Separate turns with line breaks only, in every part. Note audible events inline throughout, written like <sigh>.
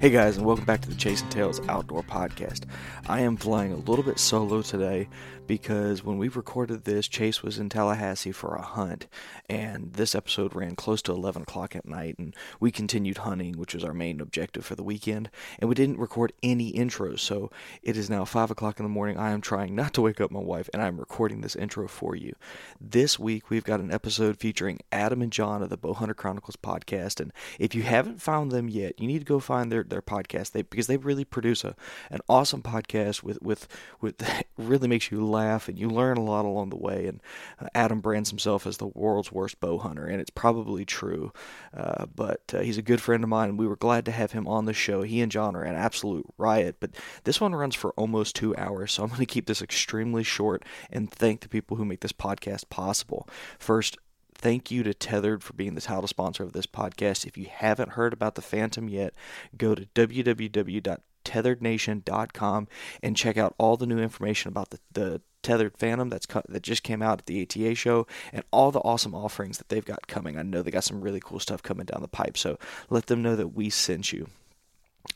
Hey guys, and welcome back to the Chasing Tails Outdoor Podcast. I am flying a little bit solo today because when we recorded this, Chase was in Tallahassee for a hunt, and this episode ran close to 11 o'clock at night, and we continued hunting, which was our main objective for the weekend, and we didn't record any intros, so it is now 5 o'clock in the morning. I am trying not to wake up my wife, and I'm recording this intro for you. This week, we've got an episode featuring Adam and John of the Bowhunter Chronicles podcast, and if you haven't found them yet, you need to go find their, their podcast, they, because they really produce a, an awesome podcast with, with, with <laughs> really makes you laugh laugh and you learn a lot along the way. And uh, Adam brands himself as the world's worst bow hunter, and it's probably true. Uh, but uh, he's a good friend of mine, and we were glad to have him on the show. He and John are an absolute riot, but this one runs for almost two hours, so I'm going to keep this extremely short and thank the people who make this podcast possible. First, thank you to Tethered for being the title sponsor of this podcast. If you haven't heard about the Phantom yet, go to www tetherednation.com and check out all the new information about the, the tethered phantom that's that just came out at the ATA show and all the awesome offerings that they've got coming. I know they got some really cool stuff coming down the pipe, so let them know that we sent you.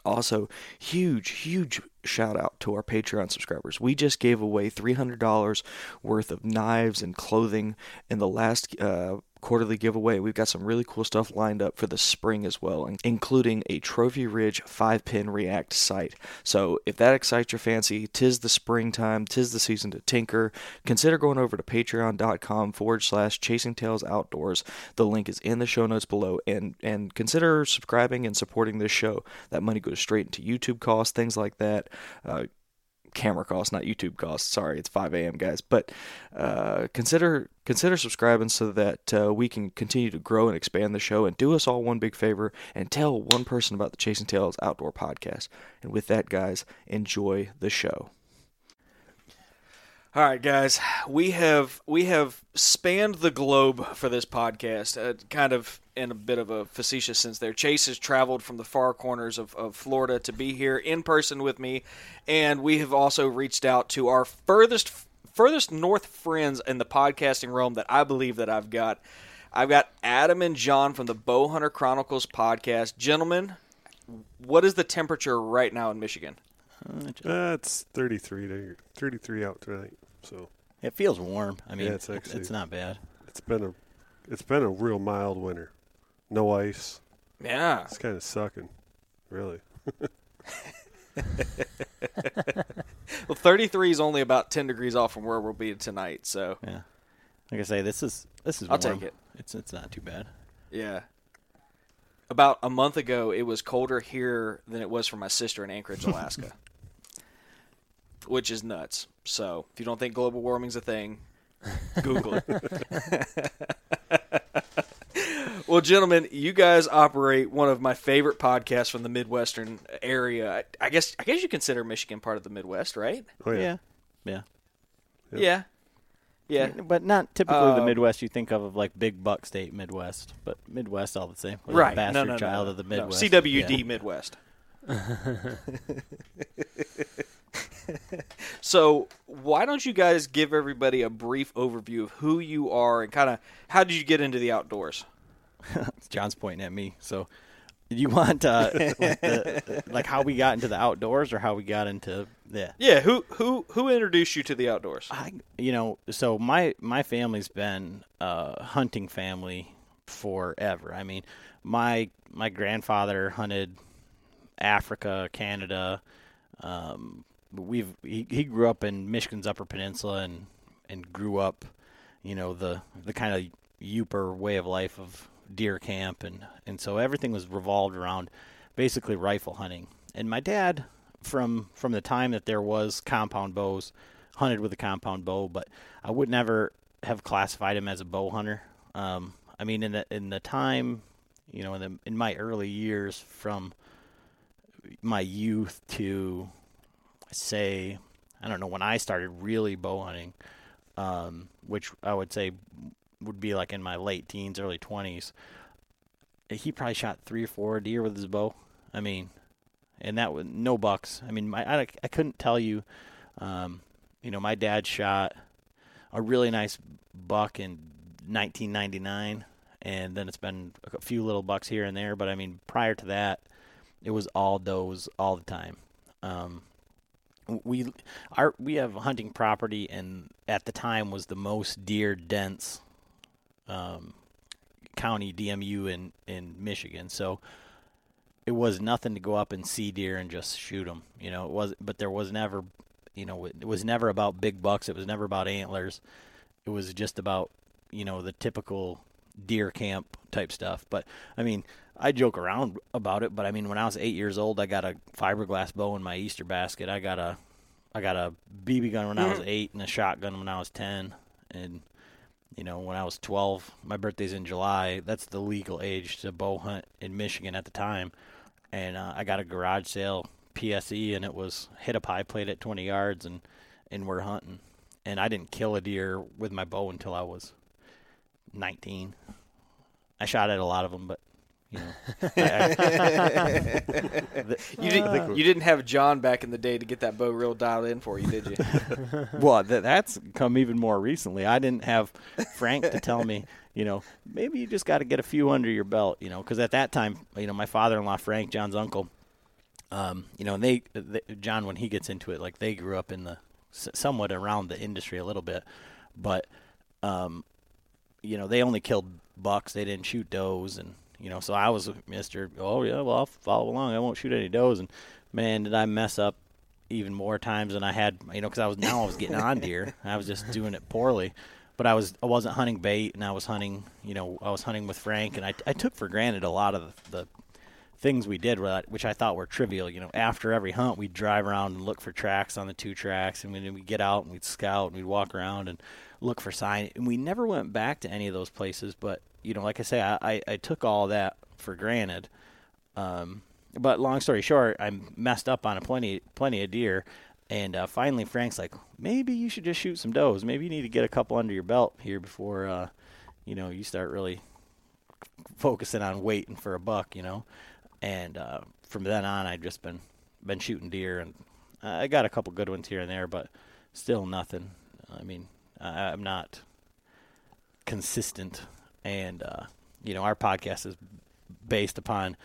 Also, huge, huge shout out to our Patreon subscribers. We just gave away $300 worth of knives and clothing in the last uh, quarterly giveaway. We've got some really cool stuff lined up for the spring as well, including a Trophy Ridge 5 pin React sight. So if that excites your fancy, tis the springtime, tis the season to tinker. Consider going over to patreon.com forward slash chasing tails outdoors. The link is in the show notes below and, and consider subscribing and supporting this show. That money goes straight into YouTube costs, things like that. Uh, camera costs, not YouTube costs. Sorry, it's 5 a.m., guys. But uh, consider consider subscribing so that uh, we can continue to grow and expand the show. And do us all one big favor and tell one person about the Chasing Tails Outdoor Podcast. And with that, guys, enjoy the show. All right, guys, we have we have spanned the globe for this podcast, uh, kind of in a bit of a facetious sense. There, Chase has traveled from the far corners of, of Florida to be here in person with me, and we have also reached out to our furthest furthest north friends in the podcasting realm that I believe that I've got. I've got Adam and John from the Bowhunter Chronicles podcast. Gentlemen, what is the temperature right now in Michigan?
Uh, it's 33 to 33 out tonight. So
it feels warm. I mean,
yeah, it's actually
it's not bad.
It's been a it's been a real mild winter. No ice.
Yeah.
It's kind of sucking, really. <laughs>
well, 33 is only about 10 degrees off from where we'll be tonight, so.
Yeah. Like I say, this is this is.
I'll
warm.
take it.
It's it's not too bad.
Yeah. About a month ago, it was colder here than it was for my sister in Anchorage, Alaska, <laughs> which is nuts. So, if you don't think global warming's a thing, <laughs> Google it. well, gentlemen, you guys operate one of my favorite podcasts from the Midwestern area. I, guess I guess you consider Michigan part of the Midwest, right?
Oh yeah.
Yeah.
Yeah. Yeah. yeah.
But not typically
Uh,
the Midwest you think of of like big buck state Midwest, but Midwest all the same. We're
Right.
The bastard
no, no,
child
no,
of the
no.
Midwest.
CWD
Yeah.
Midwest. <laughs> <laughs> <laughs> so why don't you guys give everybody a brief overview of who you are and kind of how did you get into the outdoors? <laughs>
John's pointing at me. So, you want uh, <laughs> like, the, like how we got into the outdoors or how we got into yeah?
Yeah, who who who introduced you to the outdoors?
I, you know, so my my family's been a hunting family forever. I mean, my my grandfather hunted Africa, Canada. Um, we've he, he grew up in Michigan's Upper Peninsula and and grew up, you know, the the kind of Yooper way of life of deer camp and and so everything was revolved around basically rifle hunting. And my dad from from the time that there was compound bows hunted with a compound bow, but I would never have classified him as a bow hunter. Um, I mean, in the in the time, you know, in the in my early years, from my youth to say, I don't know when I started really bow hunting, um, which I would say would be like in my late teens, early twenties. He probably shot three or four deer with his bow. I mean, and that was no bucks. I mean, my I, I couldn't tell you. Um, you know, my dad shot a really nice buck in 1999, and then it's been a few little bucks here and there. But I mean, prior to that, it was all does all the time. Um, we our we have hunting property, and at the time was the most deer dense um, county DMU in in Michigan. So it was nothing to go up and see deer and just shoot them. You know, it was, but there was never, you know, it was never about big bucks. It was never about antlers. It was just about, you know, the typical deer camp type stuff. But I mean, I joke around about it, but I mean, when I was eight years old, I got a fiberglass bow in my Easter basket. I got a, I got a BB gun when I was eight and a shotgun when I was ten, and you know, when I was twelve, my birthday's in July. That's the legal age to bow hunt in Michigan at the time, and uh, I got a garage sale PSE, and it was hit a pie plate at twenty yards, and and we're hunting, and I didn't kill a deer with my bow until I was nineteen. I shot at a lot of them, but you know, <laughs>
you didn't you didn't have John back in the day to get that bow real dialed in for you, did you? <laughs>
well, th- that's come even more recently. I didn't have Frank to tell me, you know, maybe you just got to get a few under your belt, you know, because at that time, you know, my father-in-law Frank, John's uncle, um, you know, and they, they, John, when he gets into it, like they grew up in the somewhat around the industry a little bit, but, um, you know, they only killed bucks. They didn't shoot does, and you know, so I was Mister. Oh yeah, well I'll follow along. I won't shoot any does. And man, did I mess up even more times than I had. You know, because I was now I was getting on deer. <laughs> I was just doing it poorly. But I was I wasn't hunting bait, and I was hunting. You know, I was hunting with Frank, and I I took for granted a lot of the, the things we did, which I thought were trivial. You know, after every hunt, we'd drive around and look for tracks on the two tracks, and we'd get out and we'd scout and we'd walk around and look for sign. And we never went back to any of those places, but you know, like I say, I, I, I took all that for granted. Um, but long story short, I messed up on a plenty plenty of deer, and uh, finally Frank's like, maybe you should just shoot some does. Maybe you need to get a couple under your belt here before, uh, you know, you start really focusing on waiting for a buck, you know. And uh, from then on, I've just been been shooting deer, and I got a couple good ones here and there, but still nothing. I mean, I'm not consistent and uh, you know our podcast is based upon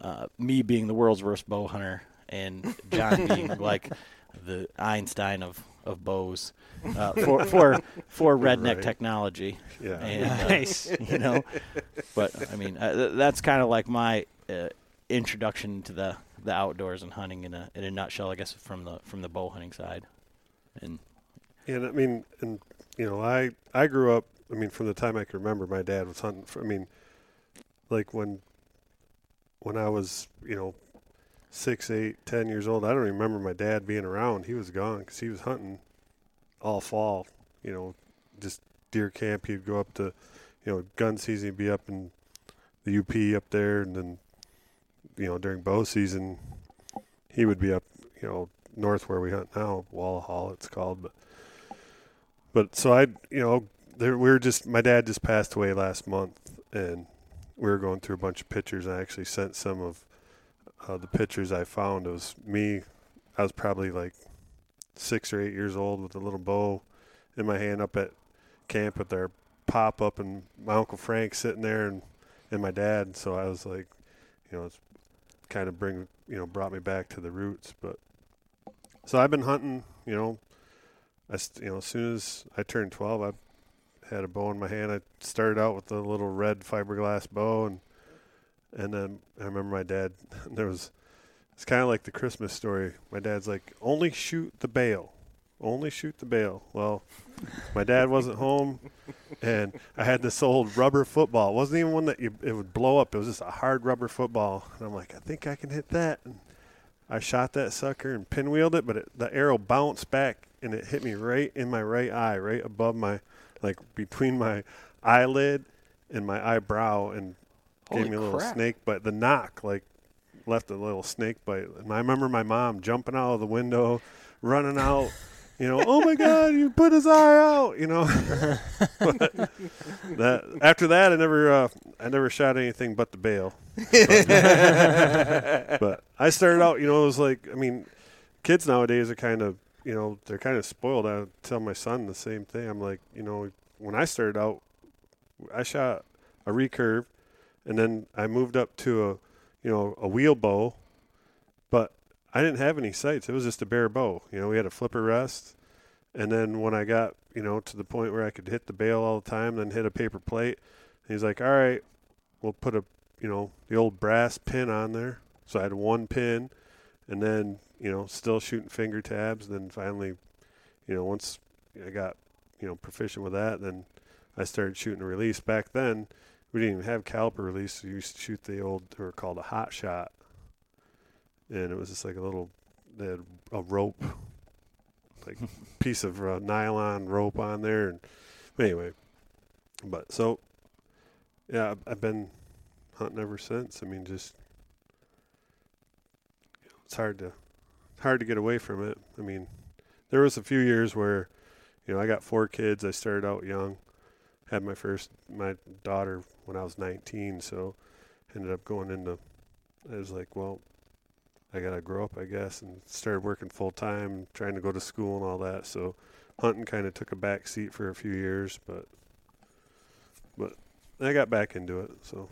uh, me being the world's worst bow hunter and John <laughs> being like the Einstein of of bows uh, for for for redneck right. technology.
Yeah,
and, uh, <laughs> nice. <laughs> You know, but I mean uh, that's kind of like my uh, introduction to the the outdoors and hunting in a in a nutshell. I guess from the from the bow hunting side, and
and I mean, and you know, I I grew up I mean, from the time I can remember, my dad was hunting. For, I mean, like when when I was, you know, six, eight, ten years old, I don't remember my dad being around. He was gone because he was hunting all fall. You know, just deer camp. He'd go up to, you know, gun season. He'd be up in the UP up there, and then, you know, during bow season, he would be up, you know, north where we hunt now, Walla Hall, it's called. But, but so I, you know, there we were just my dad just passed away last month, and we were going through a bunch of pictures. I actually sent some of uh, the pictures I found. It was me. I was probably like six or eight years old with a little bow in my hand up at camp with our pop up and my uncle Frank sitting there and and my dad. So I was like, you know, it's kind of bring you know brought me back to the roots. But so I've been hunting. You know, I you know as soon as I turned twelve, I had a bow in my hand. I started out with a little red fiberglass bow and and then I remember my dad. <laughs> There was it's kind of like the Christmas story. My dad's like, only shoot the bale, only shoot the bale. Well, my dad wasn't home, and I had this old rubber football. It wasn't even one that you, it would blow up. It was just a hard rubber football. And I'm like, I think I can hit that. And I shot that sucker and pinwheeled it, but it, the arrow bounced back and it hit me right in my right eye, right above my, like between my eyelid and my eyebrow, and
Holy
gave me a little
crap.
snake bite. The nock like left a little snake bite. And I remember my mom jumping out of the window, running out. You know, oh my God, you put his eye out. You know, <laughs> that after that, I never, uh, I never shot anything but the bail. <laughs> But, but I started out, you know, it was like, I mean, kids nowadays are kind of, you know, they're kind of spoiled. I tell my son the same thing. I'm like, you know, when I started out, I shot a recurve, and then I moved up to a, you know, a wheel bow, but I didn't have any sights. It was just a bare bow. You know, we had a flipper rest, and then when I got, you know, to the point where I could hit the bail all the time, then hit a paper plate, he's like, all right, we'll put a, you know, the old brass pin on there. So I had one pin, and then, you know, still shooting finger tabs. Then finally, you know, once I got, you know, proficient with that, then I started shooting a release. Back then, we didn't even have caliper release. So you used to shoot the old, they were called a hot shot, and it was just like a little, they had a rope, like <laughs> piece of uh, nylon rope on there, and anyway, but so, yeah, I've- I've been hunting ever since. I mean, just it's hard to hard to get away from it. I mean, there was a few years where, you know, I got four kids. I started out young, had my first my daughter when I was 19, so ended up going into. I was like, well, I gotta grow up, I guess, and started working full time, trying to go to school and all that. So hunting kind of took a back seat for a few years, but but I got back into it. So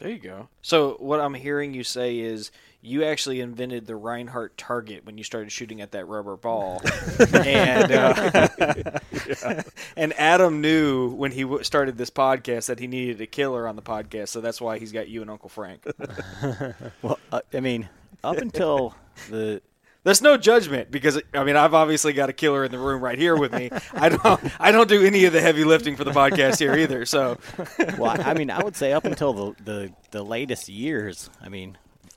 There you go. So what I'm hearing you say is you actually invented the Rinehart target when you started shooting at that rubber ball, <laughs> and uh, and Adam knew when he w- started this podcast that he needed a killer on the podcast, so that's why he's got you and Uncle Frank. <laughs>
Well, uh, I mean, up until the
There's no judgment because I mean I've obviously got a killer in the room right here with me. I don't I don't do any of the heavy lifting for the podcast here either. So
well, I mean, I would say up until the the, the latest years. I mean,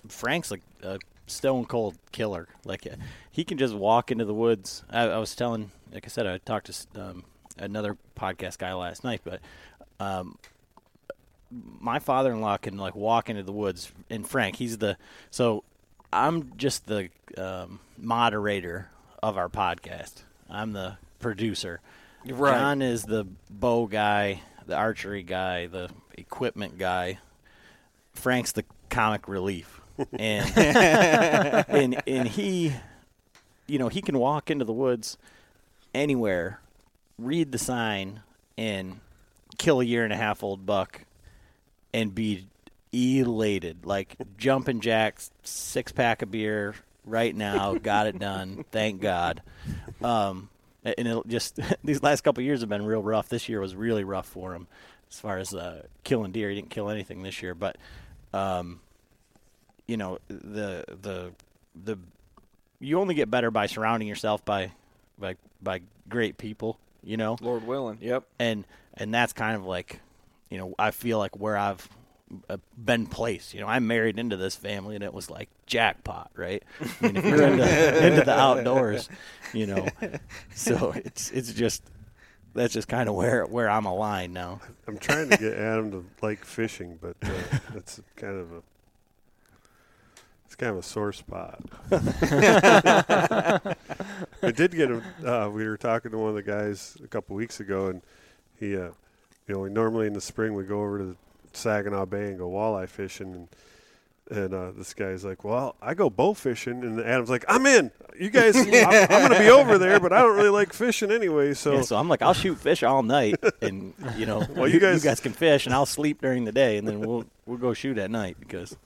Frank's like a stone cold killer. Like uh, he can just walk into the woods. I, I was telling, like I said, I talked to um, another podcast guy last night, but um, my father-in-law can like walk into the woods. And Frank, he's the so I'm just the um, moderator of our podcast. I'm the producer.
Right.
John is the bow guy, the archery guy, the equipment guy. Frank's the comic relief, and <laughs> and and he, you know, he can walk into the woods anywhere, read the sign, and kill a year and a half old buck, and be elated, like jumping jacks, six pack of beer right now, got it done, thank God. Um, and it just <laughs> these last couple of years have been real rough. This year was really rough for him as far as uh, killing deer. He didn't kill anything this year, but um, you know the the the you only get better by surrounding yourself by by by great people. You know,
Lord willing, yep.
and and that's kind of like you know I feel like where I've uh, been placed. You know, I'm married into this family, and it was like jackpot, right? I mean, if you're into, <laughs> into the outdoors, you know, so it's it's just that's just kind of where where I'm aligned now.
I'm trying to get Adam to like fishing, but uh, it's kind of a it's kind of a sore spot. <laughs> I did get him. Uh, we were talking to one of the guys a couple weeks ago, and he, uh, you know, normally in the spring we go over to Saginaw Bay and go walleye fishing, and And uh, this guy's like, "Well, I go bow fishing," and Adam's like, "I'm in. You guys, I'm, I'm going to be over there, but I don't really like fishing anyway." So,
Yeah, so I'm like, I'll shoot fish all night, and you know,
Well, you
you,
guys-
guys can fish, and I'll sleep during the day, and then we'll we'll go shoot at night because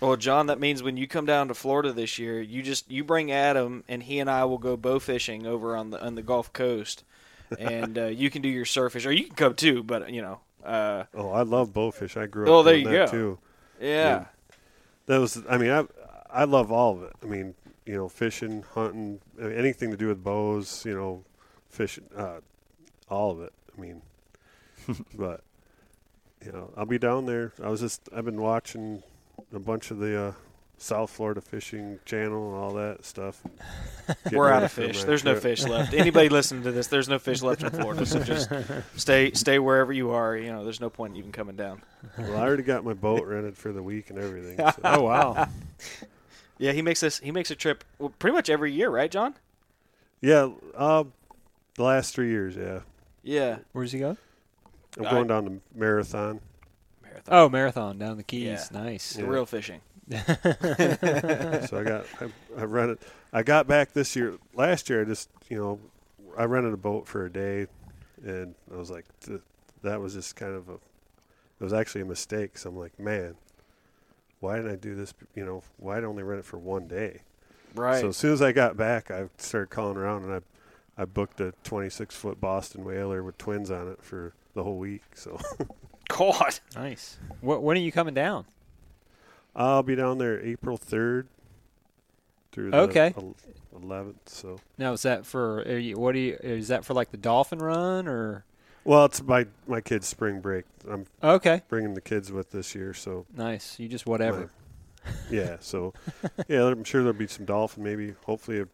Well, John, that means when you come down to Florida this year, you just you bring Adam, and he and I will go bow fishing over on the on the Gulf Coast, and uh, you can do your surfish, or you can come too. But you know, uh,
oh, I love bowfish. I grew up
Oh, there
doing
you
that
go.
too.
yeah,
That was, I mean, I I love all of it. I mean, you know, fishing, hunting, I mean, anything to do with bows, you know, fishing, uh, all of it. I mean, <laughs> but you know, I'll be down there. I was just, I've been watching a bunch of the uh, South Florida Fishing Channel and all that stuff. <laughs>
We're out of fish.
my
There's no fish left. Anybody <laughs> listening to this, there's no fish left in Florida. So just <laughs> stay stay wherever you are. You know, there's no point in even coming down.
Well, I already got my boat rented for the week and everything. So.
Oh wow.
Yeah, he makes this. He makes a trip well, pretty much every year, right, John?
yeah, um, the last three years, yeah.
Yeah.
Where's he go?
I'm
I-
going down to Marathon.
Marathon.
Oh, marathon down the Keys.
Yeah.
Nice.
The real fishing. <laughs>
so I got I, I rented I got back this year last year I just you know I rented a boat for a day and I was like that was just kind of a it was actually a mistake so I'm like man why didn't I do this you know why did I only rent it for one day
Right.
so as soon as I got back I started calling around and I I booked a 26 foot Boston whaler with twins on it for the whole week so <laughs>
God.
Nice. Wh- when are you coming down?
I'll be down there April 3rd through the
Okay.
el- 11th so
Now is that for? Are you, what do you? Is that for like the dolphin run or?
Well, it's my my kids' spring break. I'm
Okay.
bringing the kids with this year, so
Nice. You just whatever.
yeah. So <laughs> yeah, I'm sure there'll be some dolphin. Maybe, hopefully, a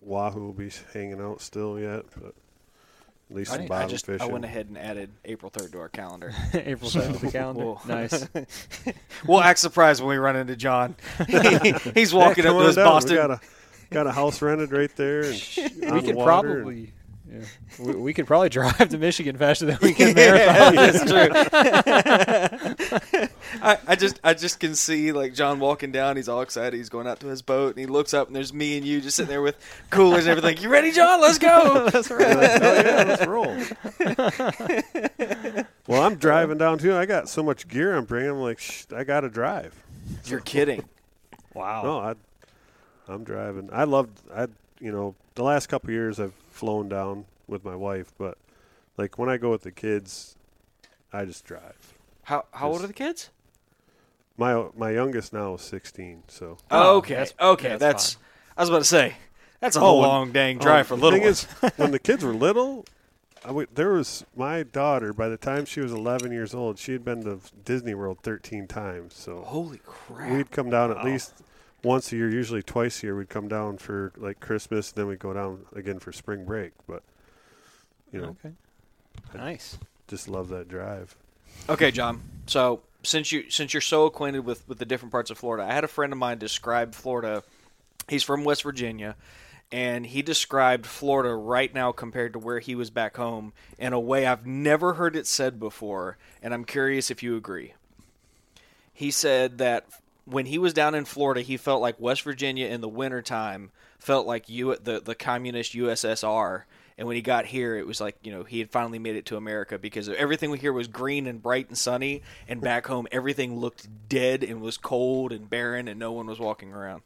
wahoo will be hanging out still yet, but at least some
I, I just
fishing.
I went ahead and added April third to our calendar. <laughs>
April seventh, the <laughs> calendar.
We'll-
Nice. <laughs>
we'll act surprised when we run into John. he's walking
come
up to his
down.
Boston.
We got a got a house rented right there, and on
we
the
could
water and-
probably. Yeah. We, we could probably drive to Michigan faster than we can marathon.
That's true. I, I just I just can see like John walking down. He's all excited. He's going out to his boat, and he looks up, and there's me and you just sitting there with coolers and everything. You ready, John? Let's go. <laughs>
That's
oh
right.
yeah, let's roll. <laughs> well, I'm driving down too. I got so much gear I'm bringing. I'm like, Shh, I got to drive.
You're kidding. <laughs>
Wow.
No, I, I'm driving. I loved. I you know the last couple of years I've flown down with my wife, but like when I go with the kids, I just drive.
How how old are the kids?
My my youngest now is 16, so
Oh,
Oh,
okay,
that's-
okay.
that's
That's, I was about to say that's a
Oh, and-
long dang oh, drive for
Oh,
little
thing
ones.
is, when the <laughs> kids were little, I there was my daughter. By the time she was 11 years old, she had been to Disney World 13 times. So
Holy crap!
we'd come down at least once a year, usually twice a year. We'd come down for like Christmas, and then we'd go down again for spring break. But you know,
Okay. Nice.
just love that drive.
Okay, John. So since you since you're so acquainted with with the different parts of Florida, I had a friend of mine describe Florida. He's from West Virginia, and he described Florida right now compared to where he was back home in a way I've never heard it said before, and I'm curious if you agree. He said that when he was down in Florida, he felt like West Virginia in the wintertime felt like you the the communist USSR. And when he got here, it was like you know he had finally made it to America because everything here was green and bright and sunny, and back home everything looked dead and was cold and barren, and no one was walking around.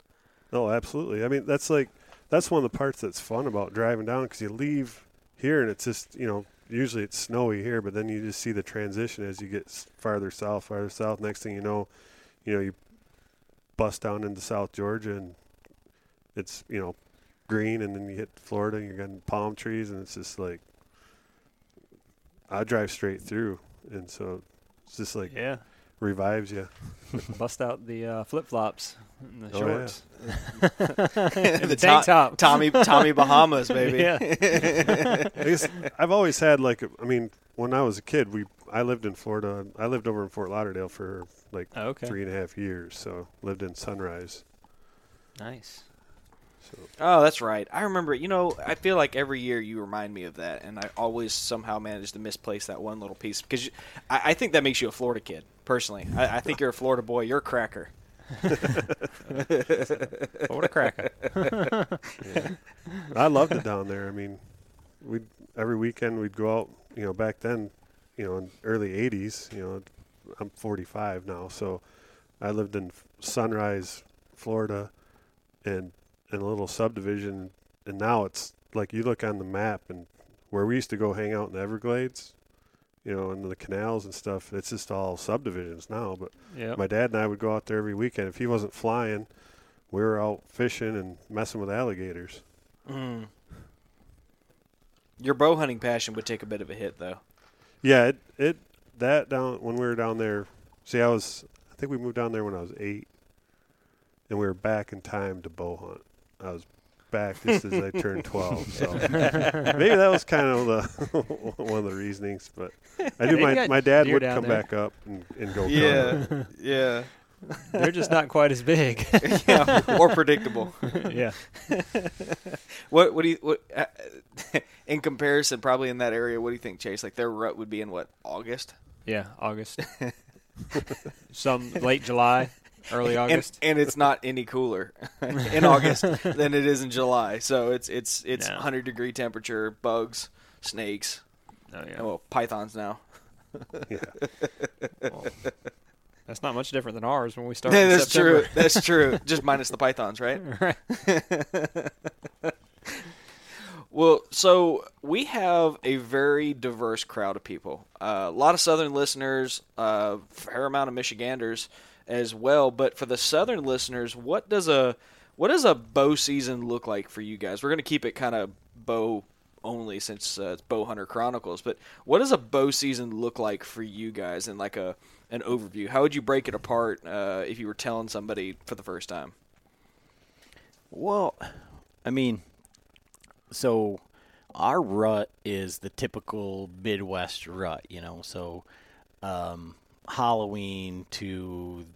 No, absolutely. I mean, that's like that's one of the parts that's fun about driving down because you leave here and it's just you know usually it's snowy here, but then you just see the transition as you get farther south, farther south. Next thing you know, you know you bust down into South Georgia and it's you know green, and then you hit Florida and you're getting palm trees, and it's just like I drive straight through, and so it's just like
Yeah.
revives you. <laughs>
Bust out the uh, flip flops and the
Oh,
shorts. <laughs>
the
the tank top.
Tommy Tommy <laughs> Bahamas, baby.
Yeah.
I guess I've always had like I mean when I was a kid we I lived in Florida I lived over in Fort Lauderdale for like
Oh, okay.
three and a half years so lived in Sunrise
Nice.
So
Oh, that's right. I remember. You know, I feel like every year you remind me of that, and I always somehow manage to misplace that one little piece because you, I, I think that makes you a Florida kid. Personally, I, I think you're a Florida boy. You're a cracker. <laughs>
what a cracker!
Yeah. I loved it down there. I mean, we every weekend we'd go out. You know, back then, you know, in early '80s. You know, I'm 45 now, so I lived in Sunrise, Florida, and in a little subdivision. And now it's like you look on the map and where we used to go hang out in the Everglades, you know, and the canals and stuff. It's just all subdivisions now. But
Yeah.
my dad and I would go out there every weekend. If he wasn't flying, we were out fishing and messing with alligators.
Mm. Your bow hunting passion would take a bit of a hit, though.
Yeah, it, it that down when we were down there. See, I was I think we moved down there when I was eight, and we were back in time to bow hunt. I was back just as I turned twelve, so maybe that was kind of the <laughs> one of the reasonings. But I knew my my dad would come
there.
back up and, and go.
Yeah,
cover.
yeah,
They're just not quite as big. <laughs>
yeah. More predictable.
yeah.
What? What do you? What? Uh, <laughs> in comparison, probably in that area, what do you think, Chase? Like their rut would be in what August?
Yeah. August. Some late July, early <laughs>
And,
August.
and it's not any cooler <laughs> in August <laughs> than it is in July. So it's it's it's
No.
100 degree temperature, bugs, snakes,
oh yeah.
well, pythons now.
Yeah.
Well, that's not much different than ours when we start. in
That's true. That's true. Just minus the pythons, right?
right.
Well, so we have a very diverse crowd of people. Uh, a lot of Southern listeners, a fair amount of Michiganders as well. But for the Southern listeners, what does a what does a bow season look like for you guys? We're going to keep it kind of bow only since uh, it's Bow Hunter Chronicles. But what does a bow season look like for you guys in like a an overview? How would you break it apart uh, if you were telling somebody for the first time?
Well, I mean, so our rut is the typical Midwest rut, you know. So um, Halloween to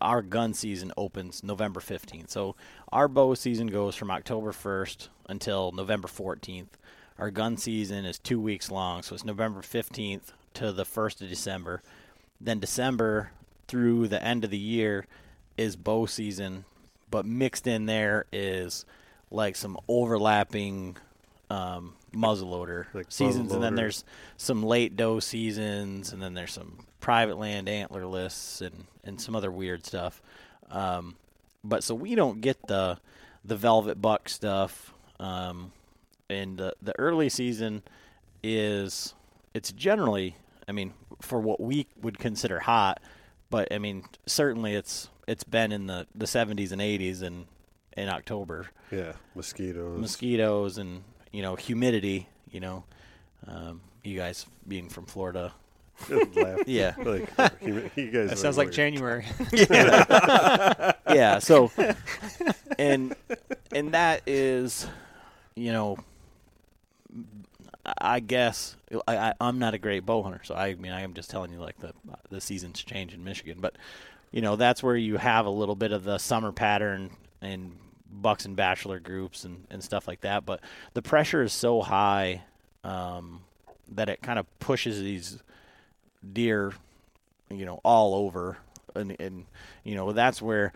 our gun season opens November 15th. So our bow season goes from October 1st until November 14th. Our gun season is two weeks long, so it's November 15th to the 1st of December. Then December through the end of the year is bow season, but mixed in there is like some overlapping um, muzzleloader
Like
seasons, and then there's some late doe seasons, and then there's some private land antler lists and and some other weird stuff. Um, but so we don't get the the velvet buck stuff. Um, and the the early season is it's generally, I mean, for what we would consider hot, but I mean certainly it's it's been in the the 70s and 80s and in October
Yeah, mosquitoes.
mosquitoes and you know humidity you know um, you guys being from Florida
Laugh.
yeah
Like you, you guys.
That
are
sounds like
weird.
January. <laughs> <laughs>
yeah so and and that is you know I guess I, I, I'm not a great bow hunter, so I mean I am just telling you like the the seasons change in Michigan, but you know that's where you have a little bit of the summer pattern and bucks and bachelor groups and, and stuff like that. But the pressure is so high um, that it kind of pushes these deer, you know, all over, and, and you know that's where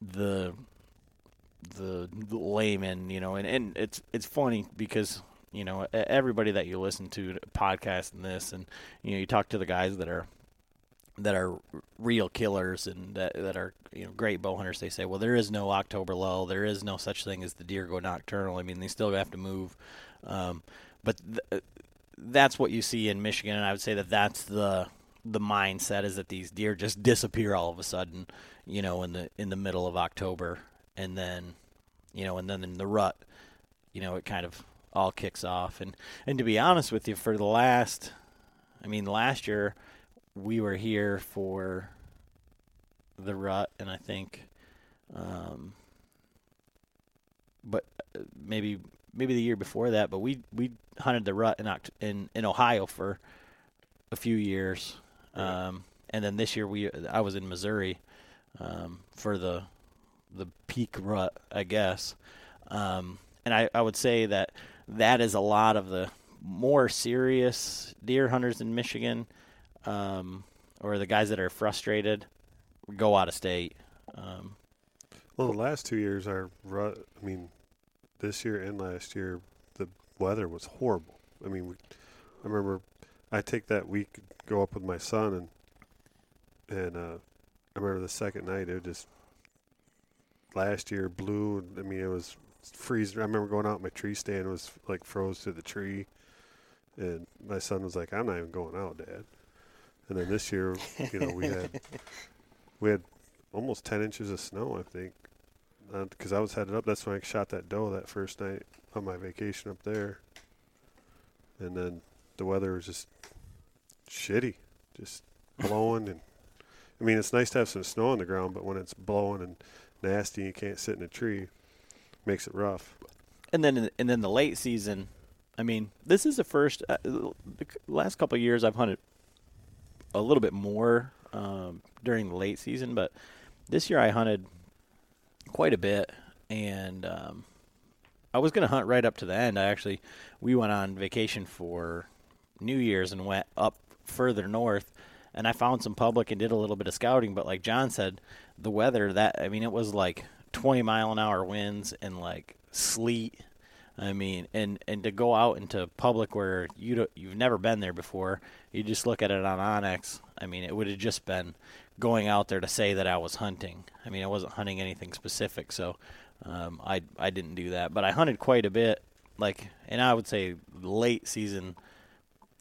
the the layman, you know, and, and it's it's funny because you know everybody that you listen to podcast and this, and you know you talk to the guys that are that are real killers and that that are you know great bow hunters. They say, well, there is no October lull, there is no such thing as the deer go nocturnal. I mean, they still have to move, um, but th- that's what you see in Michigan, and I would say that that's the the mindset is that these deer just disappear all of a sudden, you know, in the in the middle of October, and then, you know, and then in the rut, you know, it kind of all kicks off. And and to be honest with you, for the last, I mean, last year we were here for the rut, and I think, um, but uh, maybe maybe the year before that, but we we hunted the rut in Oct- in in Ohio for a few years, um, and then this year we I was in Missouri um, for the the peak rut, I guess, um, and I, I would say that that is a lot of the more serious deer hunters in Michigan, um, or the guys that are frustrated, go out of state. Um,
Well, the last two years are, ru- I mean, this year and last year, the weather was horrible. I mean, we, I remember I take that week, go up with my son, and and uh, I remember the second night it was just last year blew. I mean, it was freezing. I remember going out my tree stand was like froze to the tree, and my son was like, "I'm not even going out, Dad." And then this year, you know, we had <laughs> we had almost 10 inches of snow, I think. Because I was headed up. That's when I shot that doe that first night on my vacation up there. And then the weather was just shitty, just blowing. And I mean, it's nice to have some snow on the ground, but when it's blowing and nasty, and you can't sit in a tree. Makes it rough.
and then and then the late season. I mean, this is the first. Uh, the last couple years, I've hunted a little bit more um, during the late season, but this year I hunted quite a bit, and um, I was going to hunt right up to the end. I actually we went on vacation for New Year's and went up further north, and I found some public and did a little bit of scouting. But like John said, the weather that I mean, it was like 20 mile an hour winds and like sleet. I mean, and and to go out into public where you you've never been there before, you just look at it on onX. I mean, it would have just been going out there to say that I was hunting. I mean, I wasn't hunting anything specific, so um, I I didn't do that. But I hunted quite a bit, like, and I would say late season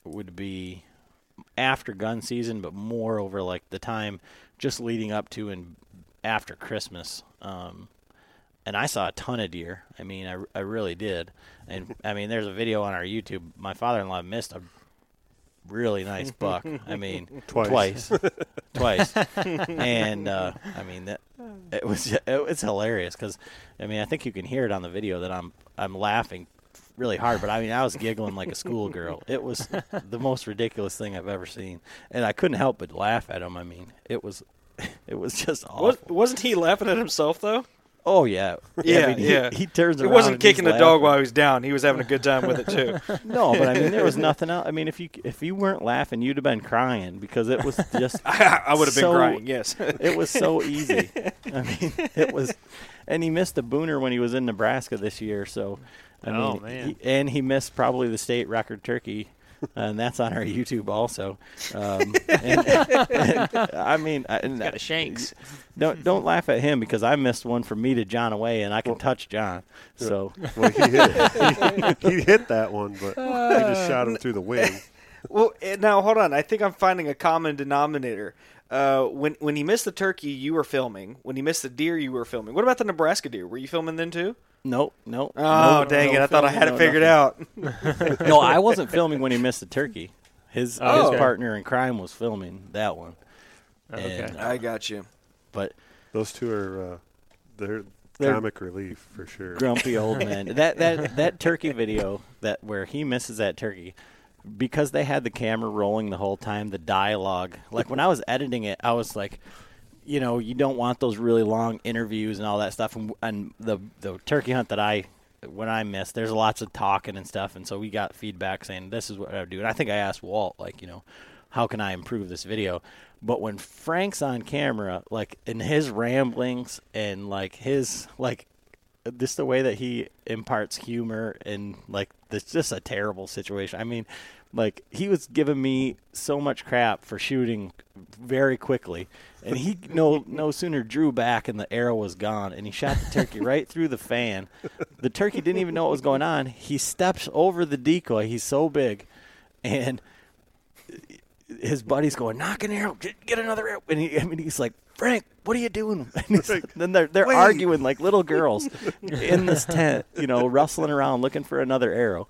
would be after gun season, but more over like the time just leading up to and after Christmas. Um, and I saw a ton of deer. I mean, I, I really did. And I mean, there's a video on our YouTube. My father-in-law missed a really nice <laughs> buck. I mean,
Twice.
twice, <laughs> twice. And uh, I mean, that it was <laughs> it was hilarious because I mean, I think you can hear it on the video that I'm I'm laughing really hard, but I mean, I was giggling like a schoolgirl. It was the most ridiculous thing I've ever seen, and I couldn't help but laugh at him. I mean, it was it was just awful.
Was, wasn't he laughing at himself though?
Oh yeah,
Yeah,
I mean, he,
yeah.
He turns
It wasn't kicking the dog while he was down. He was having a good time with it too. <laughs>
No, but I mean, there was nothing else. I mean, if you if you weren't laughing, you'd have been crying because it was just <laughs>
I would have been crying. Yes. <laughs>
it was so easy. I mean, it was, and he missed the booner when he was in Nebraska this year. So, I
Oh,
mean,
man.
he- and he missed probably the state record turkey, and that's on our YouTube also. Um, <laughs> and, and, I mean, I, and
Got a Shanks.
don't don't laugh at him because I missed one from me to John away, and I can touch John. So
Well, he hit, <laughs> he, he hit that one, but he just shot him through the wing. <laughs>
Well, eh, now hold on. I think I'm finding a common denominator. Uh, when when he missed the turkey, you were filming. When he missed the deer, you were filming. What about the Nebraska deer? Were you filming then too?
Nope, nope.
Oh,
no,
dang
no
it! I thought I
filming,
had it figured
nothing.
out. <laughs>
no, I wasn't filming when he missed the turkey. His
Oh.
his partner in crime was filming that one.
Okay.
And, uh,
I got you.
but
Those two are uh, they're,
They're-
comic relief for sure.
grumpy old <laughs> man. That that that turkey video that where he misses that turkey because they had the camera rolling the whole time, the dialogue. Like when I was editing it, I was like you know, you don't want those really long interviews and all that stuff and, and the the turkey hunt that I when I missed, there's lots of talking and stuff, and so we got feedback saying this is what I would do. And I think I asked Walt, like, you know, how can I improve this video? But when Frank's on camera, like in his ramblings and like his like just the way that he imparts humor and like it's just a terrible situation. I mean, like he was giving me so much crap for shooting very quickly, and he no no sooner drew back and the arrow was gone, and he shot the turkey <laughs> right through the fan. The turkey didn't even know what was going on. He steps over the decoy. He's so big, and his buddy's going, nock an arrow, get, get another arrow, and he, I mean, he's like, Frank, what are you doing? <laughs> And he's, then they're they're
Wait.
arguing like little girls <laughs> in this tent, you know, rustling around looking for another arrow.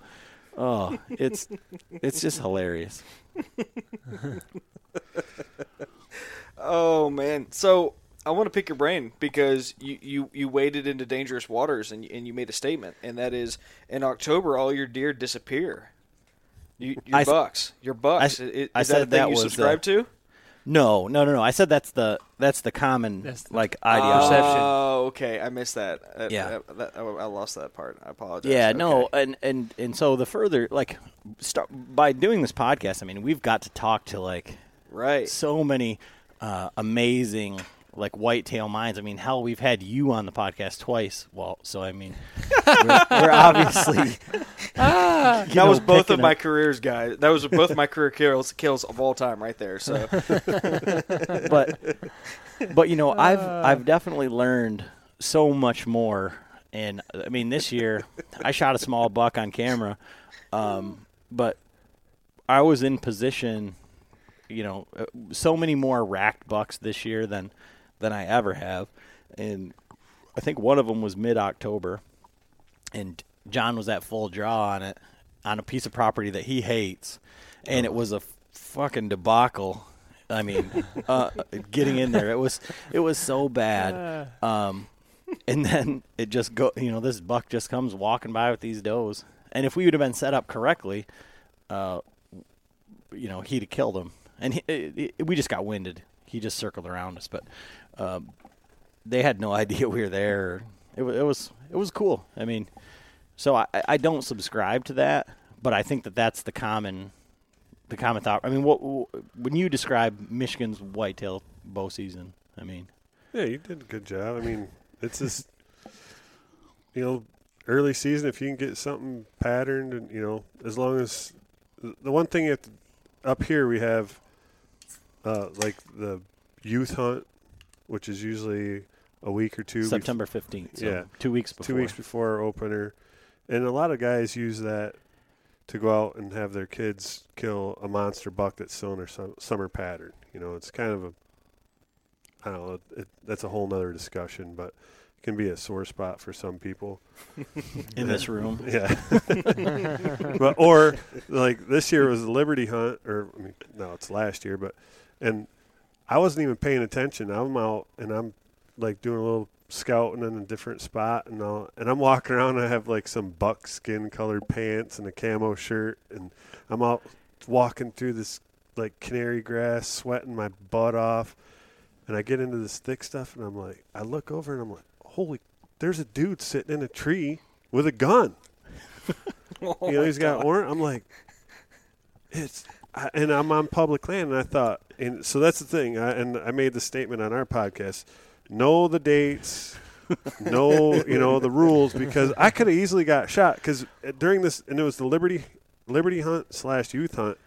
Oh, it's it's just hilarious.
Oh man. So I want to pick your brain because you, you, you waded into dangerous waters and you, and you made a statement, and that is in October all your deer disappear. You, your
I s-
bucks, your bucks.
I s-
I, is
I
that
said
a thing
that
you
was,
subscribe
uh,
to?
No, no, no, no. I said that's the that's the common
That's the-
like idea.
Perception.
Oh, okay. I missed that. Uh,
Yeah.
that- that- I I lost that part. I apologize.
Yeah,
Okay.
no, and and and so the further like start by doing this podcast, I mean, we've got to talk to like
Right.
so many uh, amazing like whitetail minds. I mean, hell, we've had you on the podcast twice, Walt. So I mean, we're, we're <laughs> obviously
that
know,
was both of
picking
my careers, guys. That was both my career kills kills of all time, right there. So <laughs>
but but you know I've I've definitely learned so much more and I mean this year I shot a small buck on camera um, but I was in position you know uh, so many more racked bucks this year than than I ever have and I think one of them was mid October and John was at full draw on it on a piece of property that he hates and it was a fucking debacle I mean, <laughs> uh, getting in there, it was it was so bad. Um, and then it just go, you know, this buck just comes walking by with these does, and if we would have been set up correctly, uh, you know, he'd have killed him. And he, it, it- we just got winded. He just circled around us, but um, they had no <laughs> idea we were there. It was it was it was cool. I mean, so I, I don't subscribe to that, but I think that that's the common the common thought. I mean, what when you describe Michigan's whitetail bow season? I mean,
Yeah, you did a good job. I mean, it's just <laughs> you know, early season if you can get something patterned and you know, as long as the one thing at up here we have uh like the youth hunt, which is usually a week or two
September fifteenth. So
Yeah.
two weeks before.
two weeks before our opener, and a lot of guys use that to go out and have their kids kill a monster buck that's still in their sum- summer pattern. You know, it's kind of a I don't know. It, that's a whole nother discussion, but it can be a sore spot for some people. <laughs>
in this room. <laughs>
Yeah. <laughs> but or like this year was the Liberty Hunt, or I mean, no, it's last year, but and I wasn't even paying attention. I'm out and I'm like doing a little scouting in a different spot, and all, and I'm walking around. And I have like some buckskin colored pants and a camo shirt, and I'm out walking through this like canary grass, sweating my butt off, and I get into this thick stuff, and I'm like, I look over and I'm like, holy, there's a dude sitting in a tree with a gun.
Oh <laughs>
you know, he's oh got
God.
orange. I'm like, it's, I, and I'm on public land, and I thought, and so that's the thing. I, and I made the statement on our podcast: know the dates, know <laughs> you know the rules, because I could have easily got shot because during this, and it was the Liberty Liberty hunt slash youth hunt,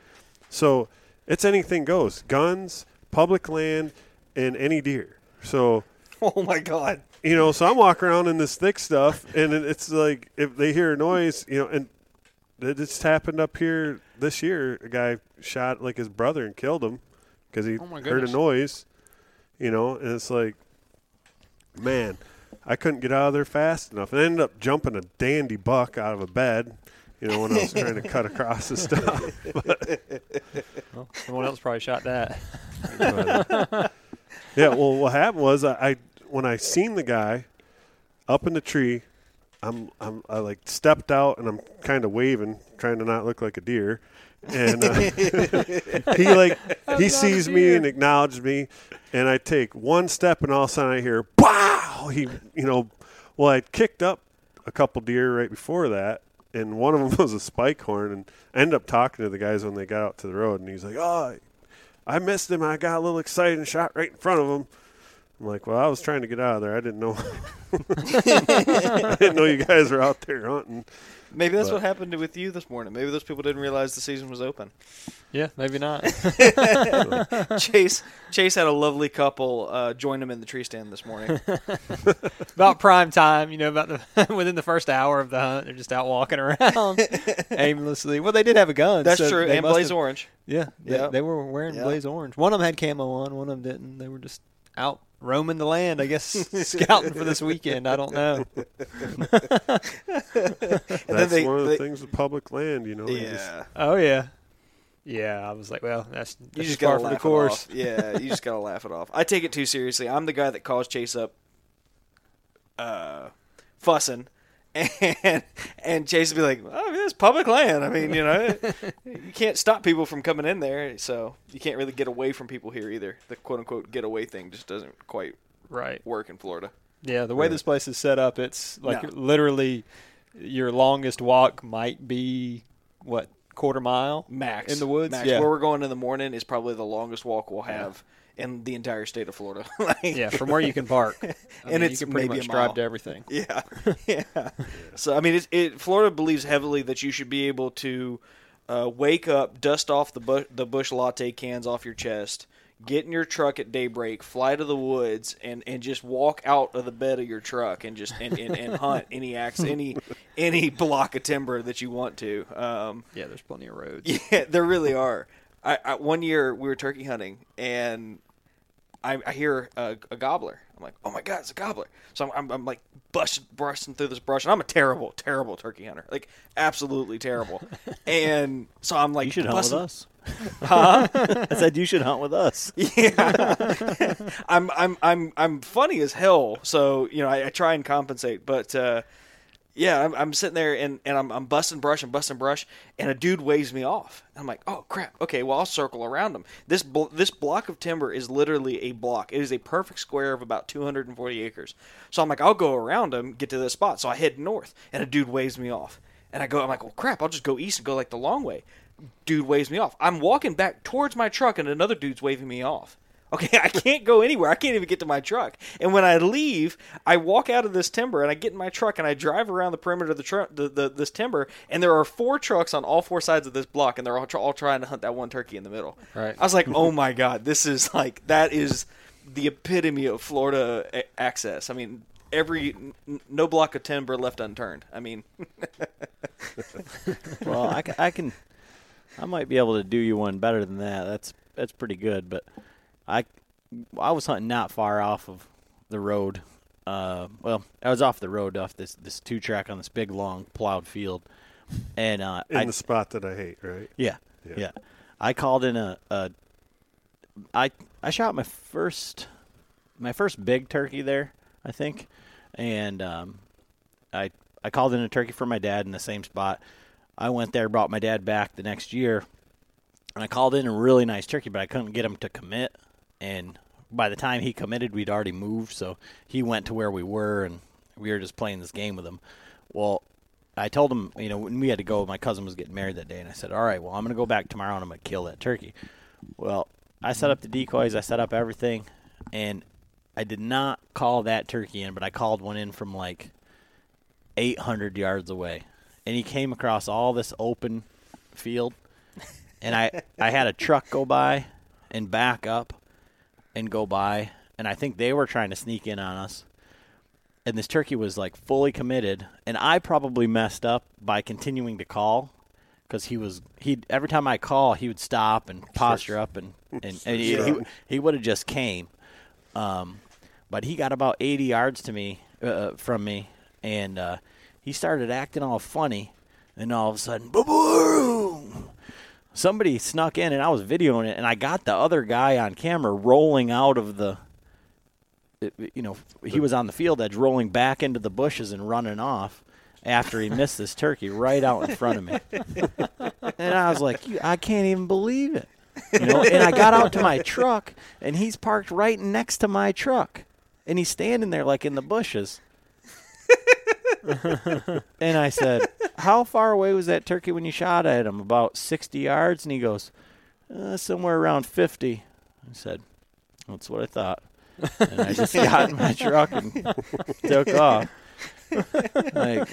so it's anything goes, guns, public land, and any deer. So <laughs>
Oh my god.
you know, so I'm walking around in this thick stuff, and it's like if they hear a noise, you know, and it just happened up here this year. A guy shot like his brother and killed him because he
Oh
heard a noise, you know, and it's like, man, I couldn't get out of there fast enough, and I ended up jumping a dandy buck out of a bed. You know, when I was <laughs> trying to cut across the stuff. <laughs>
Well, someone else probably shot that.
But, <laughs> yeah, well, what happened was I, I when I seen the guy up in the tree, I'm I'm I like stepped out and I'm kind of waving, trying to not look like a deer, and uh, <laughs> he like <laughs> he sees me and acknowledges me, and I take one step and all of a sudden I hear wow. He you know, well I kicked up a couple deer right before that. And one of them <laughs> was a spike horn, and I ended up talking to the guys when they got out to the road, and he's like, "Oh, I missed him. I got a little excited and shot right in front of him. I'm like, well, I was trying to get out of there. I didn't know. <laughs> I didn't know you <laughs> guys were out there hunting.
Maybe that's
But-
what happened with you this morning. Maybe those people didn't realize the season was open.
Yeah, maybe not. <laughs>
Chase Chase had a lovely couple uh, join him in the tree stand this morning.
about prime time, you know, about the within the first hour of the hunt, they're just out walking around aimlessly. Well, they did have a gun.
That's
so
true. And Blaze
have-
Orange.
Yeah, they,
Yep.
they were wearing
Yep.
blaze orange. One of them had camo on, one of them didn't. They were just out roaming the land, I guess, <laughs> scouting for this weekend. I don't know. <laughs>
That's
they-
one of the
they-
things with public land, you know. you just-
Yeah.
Oh yeah, yeah. I was like, well, that's,
You just
far
gotta
from
laugh
the
it
course.
off. Yeah, you just gotta laugh it off. I take it too seriously. I'm the guy that calls Chase up, uh, fussing, and and Chase would be like, "Oh, it's public land. I mean, you know, you can't stop people from coming in there, so you can't really get away from people here either. The quote unquote get away thing just doesn't quite
Right.
work in Florida.
Yeah, the way
Right.
this place is set up, it's like
No.
literally your longest walk might be what quarter mile
Max
in the woods.
Max,
yeah,
where we're going in the morning is probably the longest walk we'll have in the entire state of Florida. <laughs> Like,
Yeah, from where you can park, <laughs> I
And
mean,
it's
you can pretty
maybe a
much drive to everything. <laughs>
Yeah, yeah. So I mean, it Florida believes heavily that you should be able to uh, wake up, dust off the bu- the Busch Light cans off your chest, get in your truck at daybreak, fly to the woods, and, and just walk out of the bed of your truck and just and, and, and hunt any axe any any block of timber that you want to. Um,
Yeah, there's plenty of roads.
yeah, there really are. I, I one year we were turkey hunting and I, I hear a, a gobbler. I'm like, oh my god, it's a gobbler. So I'm, I'm, I'm like busting, busting through this brush, and I'm a terrible, terrible turkey hunter, like absolutely terrible. <laughs> and so I'm like,
You should hunt with
busting-
us. <laughs> <laughs> I said you should hunt with us.
Yeah, I'm I'm I'm I'm funny as hell. So you know, I, I try and compensate, but uh, yeah, I'm, I'm sitting there and, and I'm, I'm busting brush and busting brush, and a dude waves me off. I'm like, oh crap, okay, well I'll circle around him. This bl- this block of timber is literally a block. It is a perfect square of about 240 acres. So I'm like, I'll go around him, get to this spot. So I head north, and a dude waves me off, and I go, I'm like, well crap, I'll just go east and go like the long way. Dude waves me off. I'm walking back towards my truck, and another dude's waving me off. Okay, <laughs> I can't go anywhere. I can't even get to my truck. And when I leave, I walk out of this timber and I get in my truck and I drive around the perimeter of the truck, the, the, this timber, and there are four trucks on all four sides of this block, and they're all, tr- all trying to hunt that one turkey in the middle.
Right.
I was like, oh <laughs> my god, this is like that is the epitome of Florida a- access. I mean, every n- no block of timber left unturned. I mean, <laughs>
Well, I, I can, I might be able to do you one better than that. That's that's pretty good. But I, I was hunting not far off of the road. Uh, well, I was off the road, off this this two track on this big long plowed field, and uh,
in
I
the spot that I hate, right?
yeah,
Yeah.
yeah. I called in a, a I I shot my first my first big turkey there, I think, and um, I I called in a turkey for my dad in the same spot. I went there, brought my dad back the next year, and I called in a really nice turkey, but I couldn't get him to commit. And by the time he committed, we'd already moved, so he went to where we were, and we were just playing this game with him. Well, I told him, you know, when we had to go, my cousin was getting married that day, and I said, "All right, well, I'm going to go back tomorrow and I'm going to kill that turkey." Well, I set up the decoys, I set up everything, and I did not call that turkey in, but I called one in from like 800 yards away, and he came across all this open field, and I I had a truck go by and back up and go by, and I think they were trying to sneak in on us. And this turkey was like fully committed and i probably messed up by continuing to call because he was he every time i call he would stop and posture up and and, and he, he, he would have just came. Um, but he got about 80 yards to me uh, from me and uh, he started acting all funny and all of a sudden boom somebody snuck in and i was videoing it and i got the other guy on camera rolling out of the you know, he was on the field edge rolling back into the bushes and running off after he missed this turkey right out in front of me. <laughs> and I was like, I can't even believe it. You know, and I got out to my truck and he's parked right next to my truck. And he's standing there like in the bushes. <laughs> and I said, "How far away was that turkey when you shot at him? About 60 yards?" And he goes, uh, "Somewhere around 50." I said, "That's what I thought." and I just got in my truck and took off. like,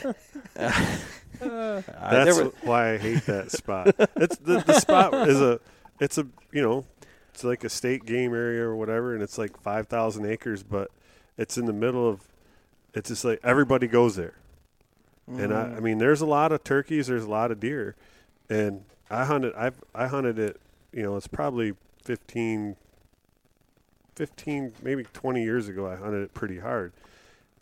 uh,
That's
were-
why I hate that spot. It's the, the spot is a it's a you know it's like a state game area or whatever, and it's like five thousand acres, but it's in the middle of. It's just like everybody goes there, and I, I mm. mean, there's a lot of turkeys, there's a lot of deer, and I hunted. I've I hunted it. You know, it's probably 15, 15, maybe twenty years ago. I hunted it pretty hard,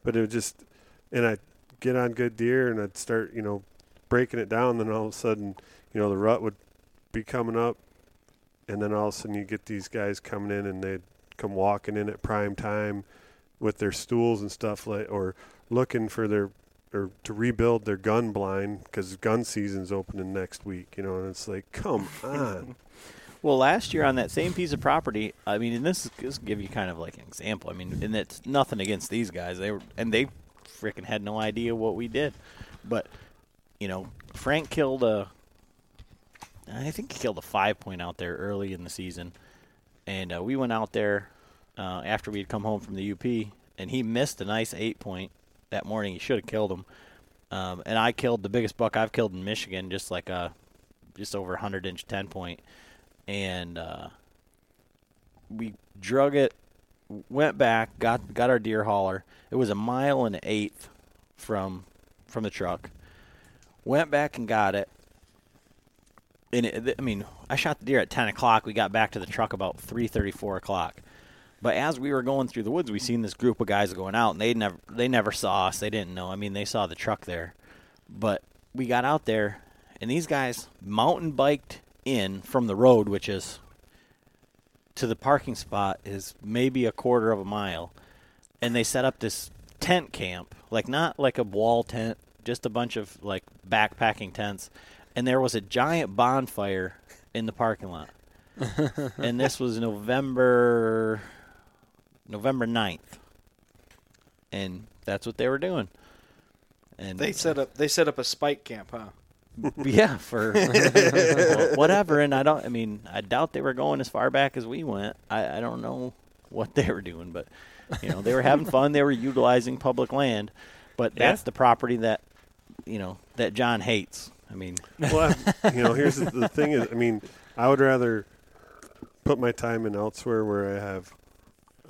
but it was just, and I'd get on good deer, and I'd start, you know, breaking it down. Then all of a sudden, you know, the rut would be coming up, and then all of a sudden you get these guys coming in, and they'd come walking in at prime time with their stools and stuff like, or looking for their or to rebuild their gun blind because gun season's opening next week. You know, and it's like, come on. <laughs>
well, last year on that same piece of property, I mean, and this is this will give you kind of like an example. I mean, and it's nothing against these guys. They were and they freaking had no idea what we did, but you know, Frank killed a. I think he killed a five point out there early in the season, and uh, we went out there uh, after we'd come home from the UP, and he missed a nice eight point that morning. He should have killed him, um, and I killed the biggest buck I've killed in Michigan, just like a just over a 100 inch 10 point, and uh, we drug it, went back, got got our deer hauler. It was a mile and an eighth from from the truck. Went back and got it. And it, I mean, I shot the deer at 10 o'clock. We got back to the truck about three thirty, four o'clock. But as we were going through the woods, we seen this group of guys going out, and they never they never saw us. They didn't know. I mean, they saw the truck there, but we got out there, and these guys mountain biked in from the road, which is to the parking spot is maybe a quarter of a mile, and they set up this tent camp, like not like a wall tent, just a bunch of like backpacking tents, and there was a giant bonfire in the parking lot. <laughs> and this was November November 9th. And that's what they were doing. And
They set up they set up a spike camp, huh? <laughs>
yeah, for <laughs> whatever. And I don't. I mean, I doubt they were going as far back as we went. I, I don't know what they were doing, but you know, they were having <laughs> fun. They were utilizing public land, but that's the property that you know that John hates. I mean,
well, I- you know, here's the, the thing is, I mean, I would rather put my time in elsewhere where I have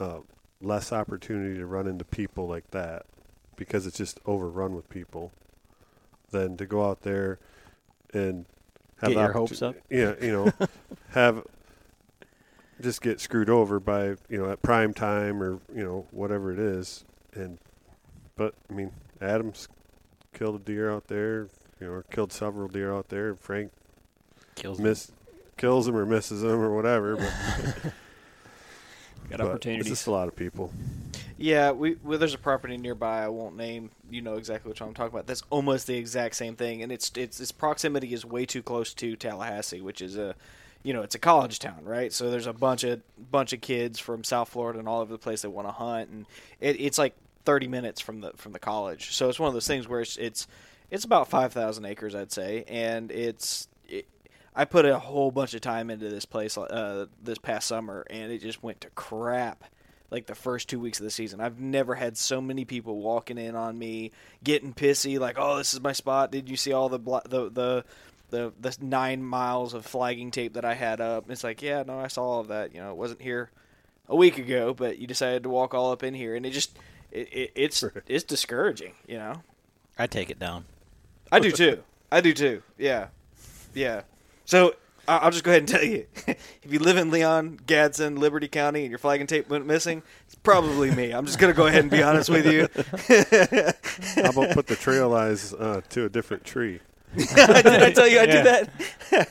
uh, less opportunity to run into people like that because it's just overrun with people than to go out there and have
Get your hopes up?
Yeah, you know, <laughs> have just get screwed over by you know at prime time or you know whatever it is, and but I mean Adams killed a deer out there, you know, or killed several deer out there. Frank
kills
miss kills him or misses him or whatever. But, <laughs>
Got opportunities.
It's just a lot of people.
Yeah, we well, there's a property nearby. I won't name. You know exactly which one I'm talking about. That's almost the exact same thing, and it's it's its proximity is way too close to Tallahassee, which is a, you know, it's a college town, right? So there's a bunch of bunch of kids from South Florida and all over the place that want to hunt, and it, it's like 30 minutes from the from the college. So it's one of those things where it's it's, it's about 5,000 acres, I'd say, and it's. It, I put a whole bunch of time into this place uh, this past summer, and it just went to crap like the first two weeks of the season. I've never had so many people walking in on me, getting pissy, like, "Oh, this is my spot. Did you see all the blo- the the the the nine miles of flagging tape that I had up?" It's like, "Yeah, no, I saw all of that. You know, it wasn't here a week ago, but you decided to walk all up in here, and it just it, it it's <laughs> it's discouraging. You know,
I take it down.
I do too. I do too. Yeah, yeah. So. I- I'll just go ahead and tell you: <laughs> if you live in Leon, Gadsden, Liberty County, and your flagging tape went missing, it's probably me. I'm just gonna go ahead and be honest with you. <laughs>
How about put the trail eyes uh, to a different tree? <laughs>
Did I tell you I
Yeah.
did that?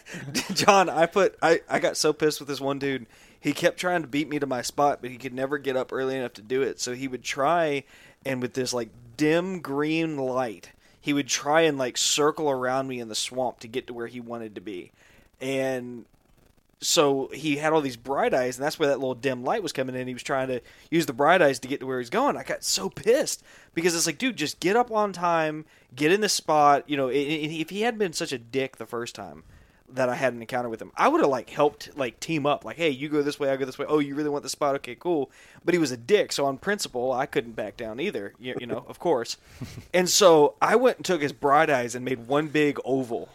John, I put I, I got so pissed with this one dude. He kept trying to beat me to my spot, but he could never get up early enough to do it. So he would try and with this like dim green light, he would try and like circle around me in the swamp to get to where he wanted to be. And so he had all these bright eyes, and that's where that little dim light was coming in. He was trying to use the bright eyes to get to where he's going. I got so pissed because it's like, dude, just get up on time, get in the spot. You know, if he hadn't been such a dick the first time that I had an encounter with him, I would have like helped like team up. Like, hey, you go this way, I go this way. Oh, you really want the spot? Okay, cool. But he was a dick, so on principle, I couldn't back down either. You, you know, of course. <laughs> And so I went and took his bright eyes and made one big oval.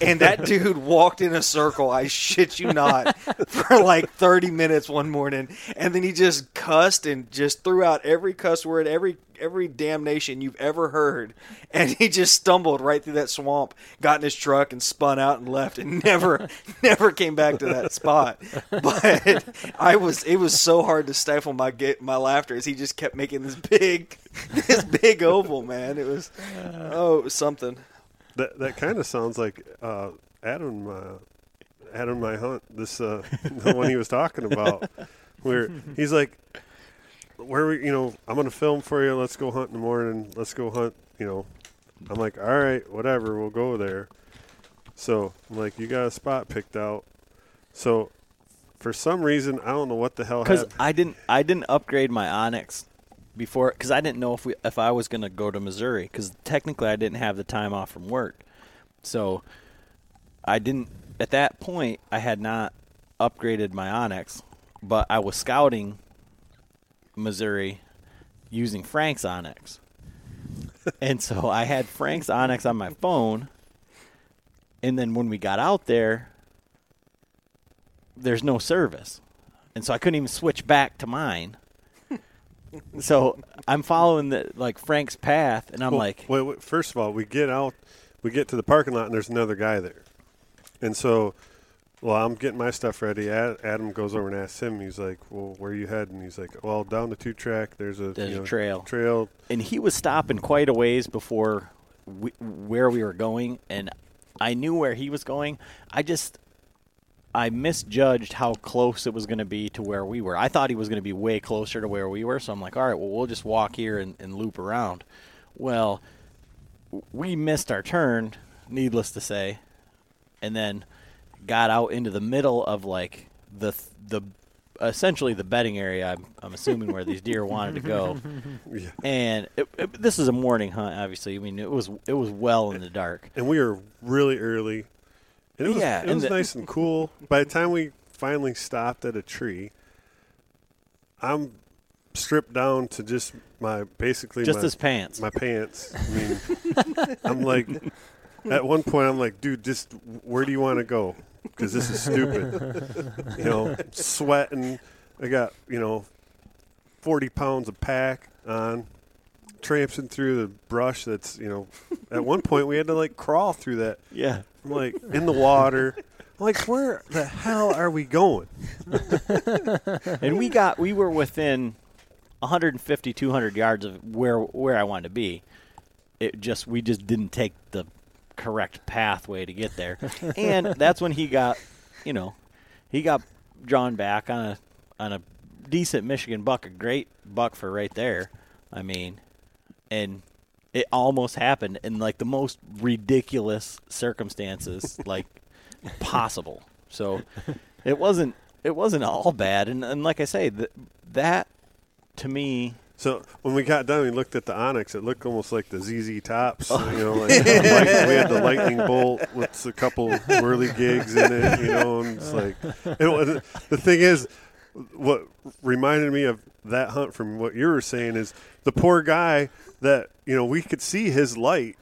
And that <laughs> dude walked in a circle, I shit you not, <laughs> for like 30 minutes one morning. And then he just cussed and just threw out every cuss word, every every damnation you've ever heard. And he just stumbled right through that swamp, got in his truck and spun out and left and <laughs> never <laughs> never came back to that spot. <laughs> But I was it was so hard to stifle my get my laughter as he just kept making this big this big oval, man. It was oh, it was something.
That that kind of sounds like uh, Adam uh, Adam my hunt. This uh, the one he was talking about, where he's like, "Where we, you know, I'm gonna film for you. Let's go hunt in the morning. Let's go hunt." You know, I'm like, "All right, whatever. We'll go there." So I'm like, "You got a spot picked out." So for some reason, I don't know what the hell
because. I didn't I didn't upgrade my onX before because I didn't know if we if I was going to go to Missouri because technically I didn't have the time off from work, so I didn't at that point I had not upgraded my onX, but I was scouting Missouri using Frank's onX. and so I had Frank's onX on my phone. And then when we got out there, there's no service. And so I couldn't even switch back to mine. <laughs> so I'm following the like Frank's path and I'm
Well,
like
wait, wait, first of all, we get out, we get to the parking lot, and there's another guy there. And so, well, I'm getting my stuff ready. Adam goes over and asks him. He's like, "Well, where you heading?" He's like, "Well, down the two track. There's a
There's
you
a trail."
Trail.
and he was stopping quite a ways before we, where we were going and i knew where he was going i just i misjudged how close it was going to be to where we were i thought he was going to be way closer to where we were so i'm like all right well we'll just walk here and, and loop around well we missed our turn needless to say and then got out into the middle of like the the essentially the bedding area i'm, I'm assuming where these deer wanted to go <laughs>
Yeah.
and it, it- this is a morning hunt. Obviously, I mean it was it was well in the dark.
And we were really early. And it was,
Yeah,
it
and
was
the-
nice and cool. By the time we finally stopped at a tree, I'm stripped down to just my basically
Just
my,
his pants.
my pants. I mean, I'm like, at one point, I'm like, dude, just where do you want to go? Because this is stupid. you know, sweating. I got you know, forty pounds of pack on, tramping through the brush. That's you know, at one point we had to like crawl through that.
yeah,
I'm like in the water. I'm like, where the hell are we going?
and we got we were within 150 200 yards of where where I wanted to be. It just we just didn't take the correct pathway to get there, and <laughs> that's when he got, you know, he got drawn back on a on a decent Michigan buck, a great buck for right there. I mean, and it almost happened in like the most ridiculous circumstances like <laughs> possible. So it wasn't it wasn't all bad, and and like I say, th- that to me
So when we got done, we looked at the onX. It looked almost like the ZZ Tops.
Oh.
You know, <laughs> like light, we had the lightning bolt with a couple whirly gigs in it. You know, and it's like it was, the thing is, what reminded me of that hunt from what you were saying is the poor guy that you know we could see his light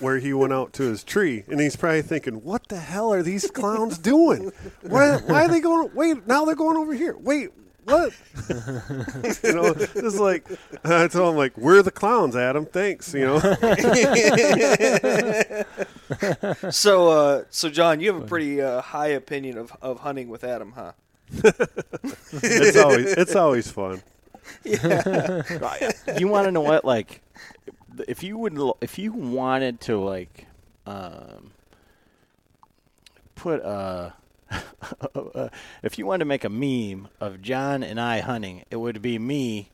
where he went out to his tree, and he's probably thinking, "What the hell are these clowns doing? Why, why are they going? Wait, now they're going over here. Wait, what?" <laughs> you know, it's like I told him, like, "We're the clowns, Adam. Thanks." You know, <laughs>
So, uh, so John, you have a pretty uh, high opinion of, of hunting with Adam, huh? <laughs>
it's always it's always fun.
you want to know what like if you would if you wanted to like um put a <laughs> if you wanted to make a meme of John and I hunting it would be me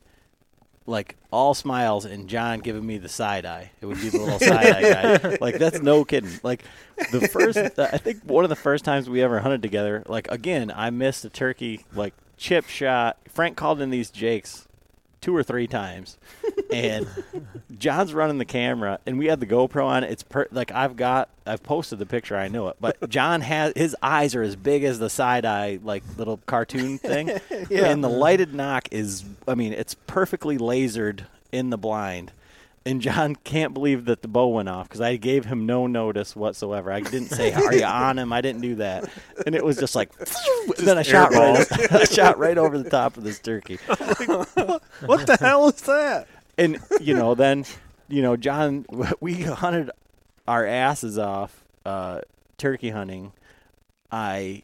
like all smiles and John giving me the side eye. It would be the little side eye guy. <laughs> Like that's no kidding. Like the first <laughs> I think one of the first times we ever hunted together like again I missed a turkey like chip shot. Frank called in these jakes two or three times, and <laughs> John's running the camera, and we had the GoPro on. It's per- like I've got, I've posted the picture. I know it, but <laughs> John has his eyes are as big as the side eye, like little cartoon <laughs> thing, and the lighted nock is, I mean, it's perfectly lasered in the blind. And John can't believe that the bow went off because I gave him no notice whatsoever. I didn't say, "Are you <laughs> on him?" I didn't do that, and it was just like. <laughs> and then I shot right, <laughs> I shot right over the top of this turkey.
What the hell is that?
and you know then you know john we hunted our asses off uh, turkey hunting i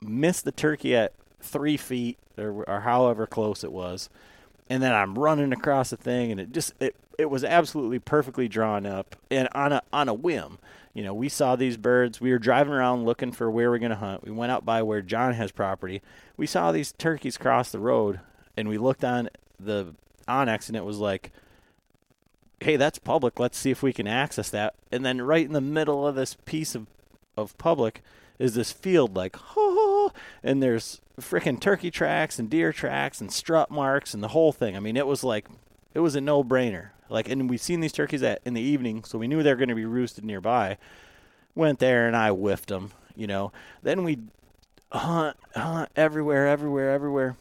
missed the turkey at three feet or, or however close it was and then i'm running across the thing and it just it, it was absolutely perfectly drawn up and on a on a whim you know we saw these birds we were driving around looking for where we're going to hunt we went out by where john has property we saw these turkeys cross the road and we looked on the onX and it was like, hey, that's public. Let's see if we can access that. And then right in the middle of this piece of, of public is this field like, <laughs> oh, and there's freaking turkey tracks and deer tracks and strut marks and the whole thing. I mean, it was like, it was a no brainer. Like, and we've seen these turkeys at in the evening, so we knew they were going to be roosted nearby. Went there and I whiffed them, you know. Then we hunt, hunt everywhere, everywhere, everywhere.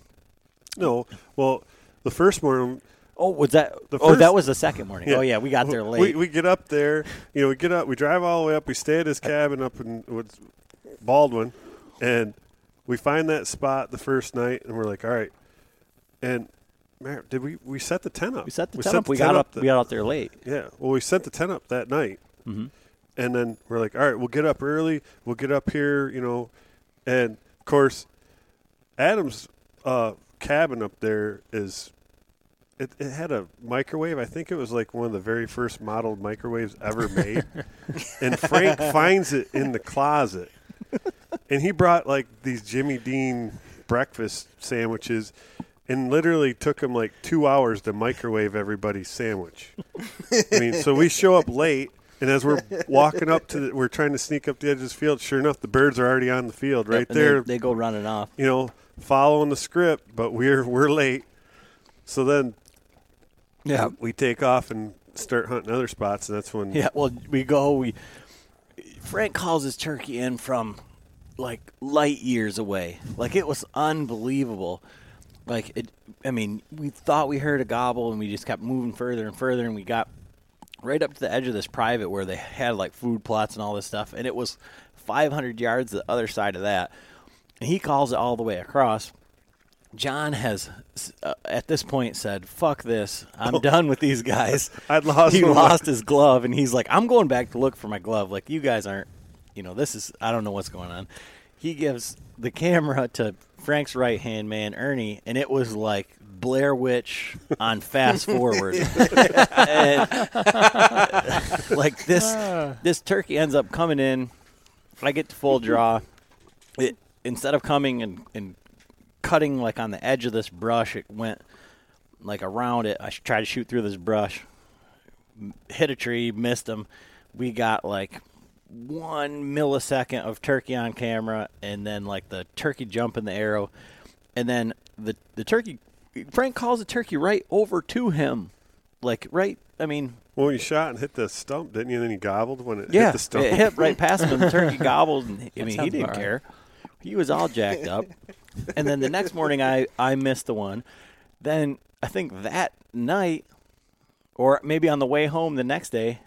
No, well, the first morning.
Oh, was that?
The
oh, that was the second morning. Oh yeah, we got there late.
We, we get up there, you know, we get up, we drive all the way up, we stay at his cabin up in what's Baldwin, and we find that spot the first night, and we're like, all right, and did we we set the tent up?
We set the
we
tent up. We got up.
the-
we got out there late.
yeah, well, we set the tent up that night,
Mm-hmm.
and then we're like, all right, we'll get up early. We'll get up here, you know, and of course, Adam's uh, cabin up there is. It, it had a microwave. I think it was like one of the very first modeled microwaves ever made. <laughs> and Frank finds it in the closet. And he brought like these Jimmy Dean breakfast sandwiches and literally took him like two hours to microwave everybody's sandwich. I mean, so we show up late, and as we're walking up to, the, we're trying to sneak up the edge of the field. Sure enough, the birds are already on the field right
Yep, and they-
there.
they go running off.
you know, following the script, but we're we're late. So then,
Yeah.
we take off and start hunting other spots, and that's when
Yeah, well, we go. We Frank calls his turkey in from like light years away. Like it was unbelievable. Like it. I mean, we thought we heard a gobble, and we just kept moving further and further, and we got right up to the edge of this private where they had like food plots and all this stuff, and it was 500 yards the other side of that. And he calls it all the way across. John has, uh, at this point, said, "Fuck this! I'm done with these guys." <laughs>
I'd lost
he lost his glove, and he's like, "I'm going back to look for my glove. Like you guys aren't, you know, this is I don't know what's going on." He gives the camera to Frank's right hand man, Ernie, and it was like Blair Witch on fast <laughs> forward. And, <laughs> like this, this turkey ends up coming in. I get to full draw. It instead of coming and, and cutting like on the edge of this brush, it went like around it. I tried to shoot through this brush, hit a tree, missed him. We got like one millisecond of turkey on camera, and then like the turkey jump in the arrow, and then the the turkey. Frank calls the turkey right over to him, like right. I mean,
Well, you shot and hit the stump, didn't you? And then you gobbled when it
yeah,
hit the stump.
it hit right past him, the turkey <laughs> gobbled. And, I mean, he didn't
right.
care. He was all jacked up. and then the next morning, I I missed the one. Then I think that night, or maybe on the way home the next day,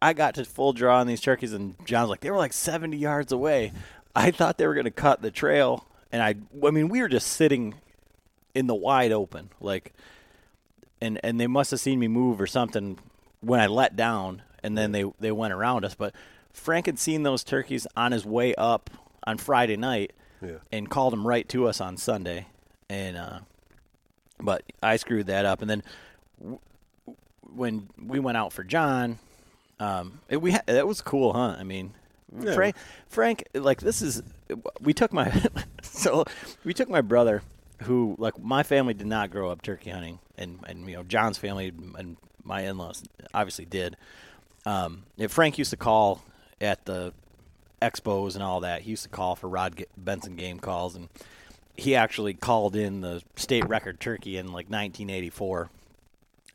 I got to full draw on these turkeys, and John's like, they were like 70 yards away. I thought they were going to cut the trail, and I, I mean, we were just sitting in the wide open, like, and and they must have seen me move or something when I let down, and then they they went around us. But Frank had seen those turkeys on his way up on Friday night,
Yeah.
and called them right to us on Sunday, and uh, but I screwed that up, and then w- when we went out for John, um, it, we ha- that was cool huh? I mean,
Yeah.
Frank, Frank, like this is we took my <laughs> so we took my brother who like my family did not grow up turkey hunting, and and you know John's family and my in-laws obviously did. Um, if Frank used to call at the expos and all that. He used to call for Rod G- Benson game calls, and he actually called in the state record turkey in like 1984.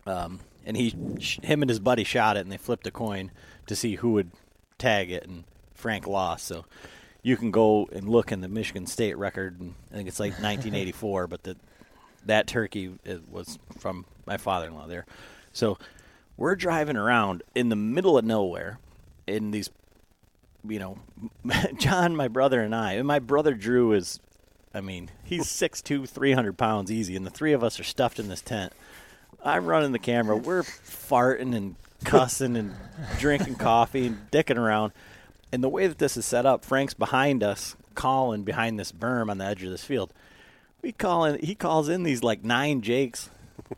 Um, and he, him and his buddy shot it, and they flipped a coin to see who would tag it, and Frank lost. So you can go and look in the Michigan state record, and I think it's like <laughs> 1984, but the that turkey was from my father-in-law there. So we're driving around in the middle of nowhere in these you know, <laughs> John, my brother, and I, and my brother Drew is, I mean, he's <laughs> 6'2", 300 pounds easy, and the three of us are stuffed in this tent. I'm running the camera. We're farting and cussing and drinking coffee and dicking around. And the way that this is set up, Frank's behind us, calling behind this berm on the edge of this field. We call in, he calls in these like nine jakes,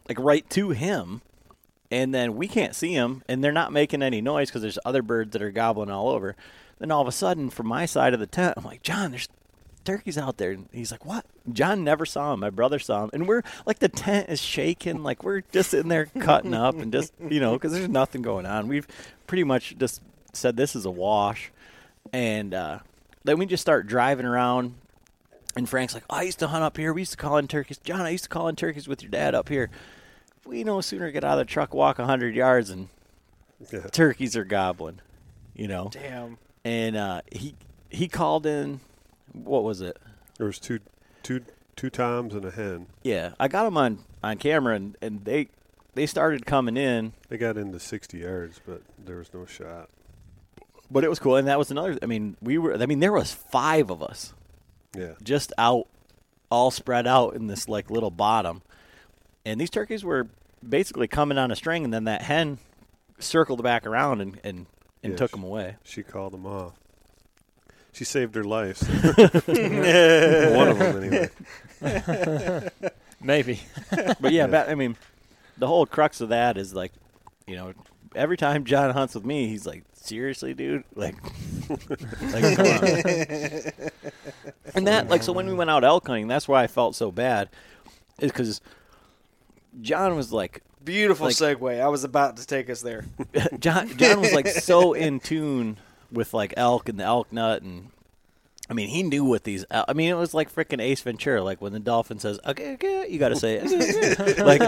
like right to him and then we can't see them, and they're not making any noise because there's other birds that are gobbling all over. Then all of a sudden, from my side of the tent, I'm like, John, there's turkeys out there. And he's like, what? John never saw him. My brother saw him. And we're like, the tent is shaking. Like, we're just in there cutting up and just, you know, because there's nothing going on. We've pretty much just said this is a wash. And uh, then we just start driving around. And Frank's like, oh, I used to hunt up here. We used to call in turkeys. John, I used to call in turkeys with your dad up here we no sooner get out of the truck, walk a hundred yards, and
Yeah.
turkeys are gobbling, you know.
Damn.
And uh, he he called in. What was it?
There was two two two toms and a hen.
Yeah, I got them on on camera, and, and they they started coming in,
They got into 60 yards, but there was no shot.
but it was cool. And that was another. I mean, we were. I mean, there was five of us
Yeah.
just out, all spread out in this like little bottom, and these turkeys were basically coming on a string, and then that hen circled back around and and, and
Yeah,
took
she-
them away.
She called them off. She saved her life. <laughs> <laughs> One of them, anyway. <laughs>
Maybe.
But yeah, ba- I mean, the whole crux of that is like, you know, every time John hunts with me, he's like, "Seriously, dude, like, like come on." and that, like, so when we went out elk hunting, that's why I felt so bad, is because John was like,
Beautiful
Like-
segue. I was about to take us there.
John, John was like so in tune with like elk and the elk nut and. I mean, he knew what these. I mean, it was like freaking Ace Ventura. Like when the dolphin says, "Okay, okay," you got to say it. <laughs> like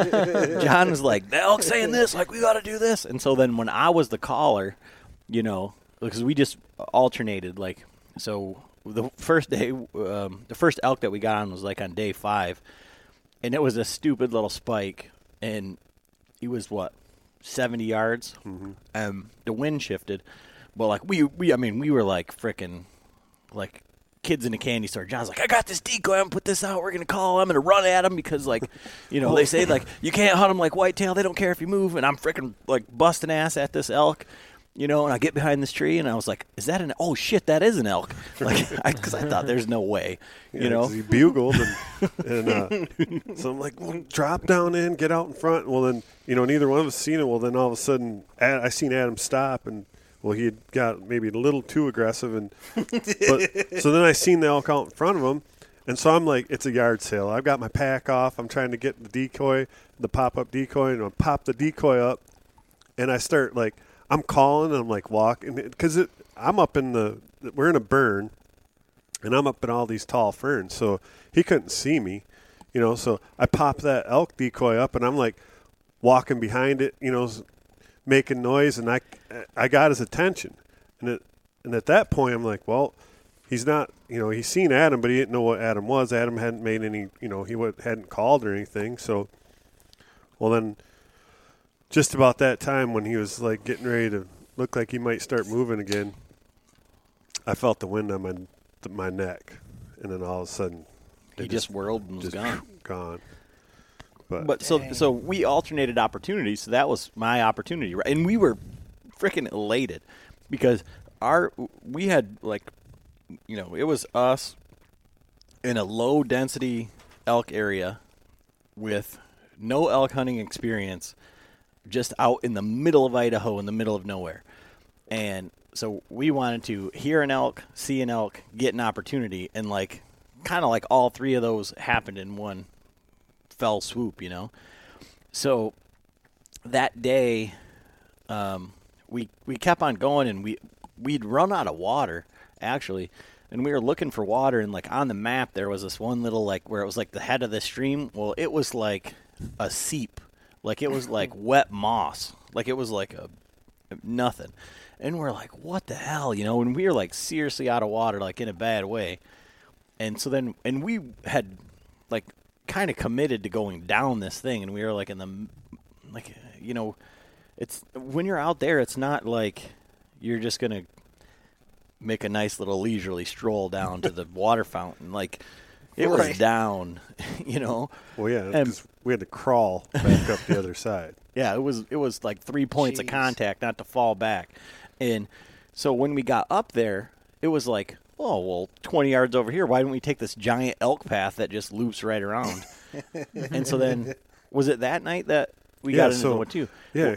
John was like, "The elk saying this. Like we got to do this." And so then when I was the caller, you know, because we just alternated. Like so, the first day, um, the first elk that we got on was like on day five, and it was a stupid little spike, and he was what seventy yards. Um, the wind shifted, but like we we I mean we were like freaking like kids in a candy store. John's like, I got this decoy. I'm gonna put this out. We're gonna call. I'm gonna run at him because like, you know, they say like <laughs> you can't hunt them like whitetail. They don't care if you move. And I'm freaking like busting ass at this elk. You know, and I get behind this tree, and I was like, "Is that an? Oh shit, that is an elk!" <laughs> Like, because I, thought there's no way, you
Yeah,
know.
he bugled and, <laughs> and uh, so I'm like, well, drop down in, get out in front. Well, then you know neither one of us seen it. Well, then all of a sudden, I seen Adam stop, and well, he had got maybe a little too aggressive, and <laughs> but so then I seen the elk out in front of him, and so I'm like, it's a yard sale. I've got my pack off. I'm trying to get the decoy, the pop up decoy, and I pop the decoy up, and I start like I'm calling, and I'm like walking because it. I'm up in the we're in a burn and I'm up in all these tall ferns, so he couldn't see me, you know. So I pop that elk decoy up, and I'm like walking behind it, you know, making noise, and I I got his attention, and it and at that point I'm like, well, he's not, you know, he's seen Adam, but he didn't know what Adam was. Adam hadn't made any, you know, he hadn't called or anything, so well then. Just about that time when he was like getting ready to look like he might start moving again, I felt the wind on my my neck, and then all of a sudden,
He
it
just whirled and was
just
gone.
gone. But,
But so so we alternated opportunities. So that was my opportunity, right? And we were freaking elated because our we had like you know it was us in a low density elk area with no elk hunting experience, just out in the middle of Idaho, in the middle of nowhere, and so we wanted to hear an elk, see an elk, get an opportunity, and like kind of like all three of those happened in one fell swoop, you know. So that day, um, we we kept on going, and we we'd run out of water actually, and we were looking for water, and like on the map there was this one little like where it was like the head of the stream. Well, it was like a seep, like it was <laughs> like wet moss, like it was like a nothing. And we're like, what the hell, you know? And we were like seriously out of water, like in a bad way. And so then, and we had like kind of committed to going down this thing, and we were like in the, like, you know, it's when you're out there, it's not like you're just gonna make a nice little leisurely stroll down to the <laughs> water fountain. Like, it was down, <laughs> you know.
well, yeah,
and-
we had to crawl back up the other side. <laughs>
Yeah, it was it was like three points of contact, not to fall back. And so when we got up there, it was like, oh well, twenty yards over here. Why don't we take this giant elk path that just loops right around? <laughs> and so then, was it that night that we
Yeah,
got into
so-
the one too?
Yeah,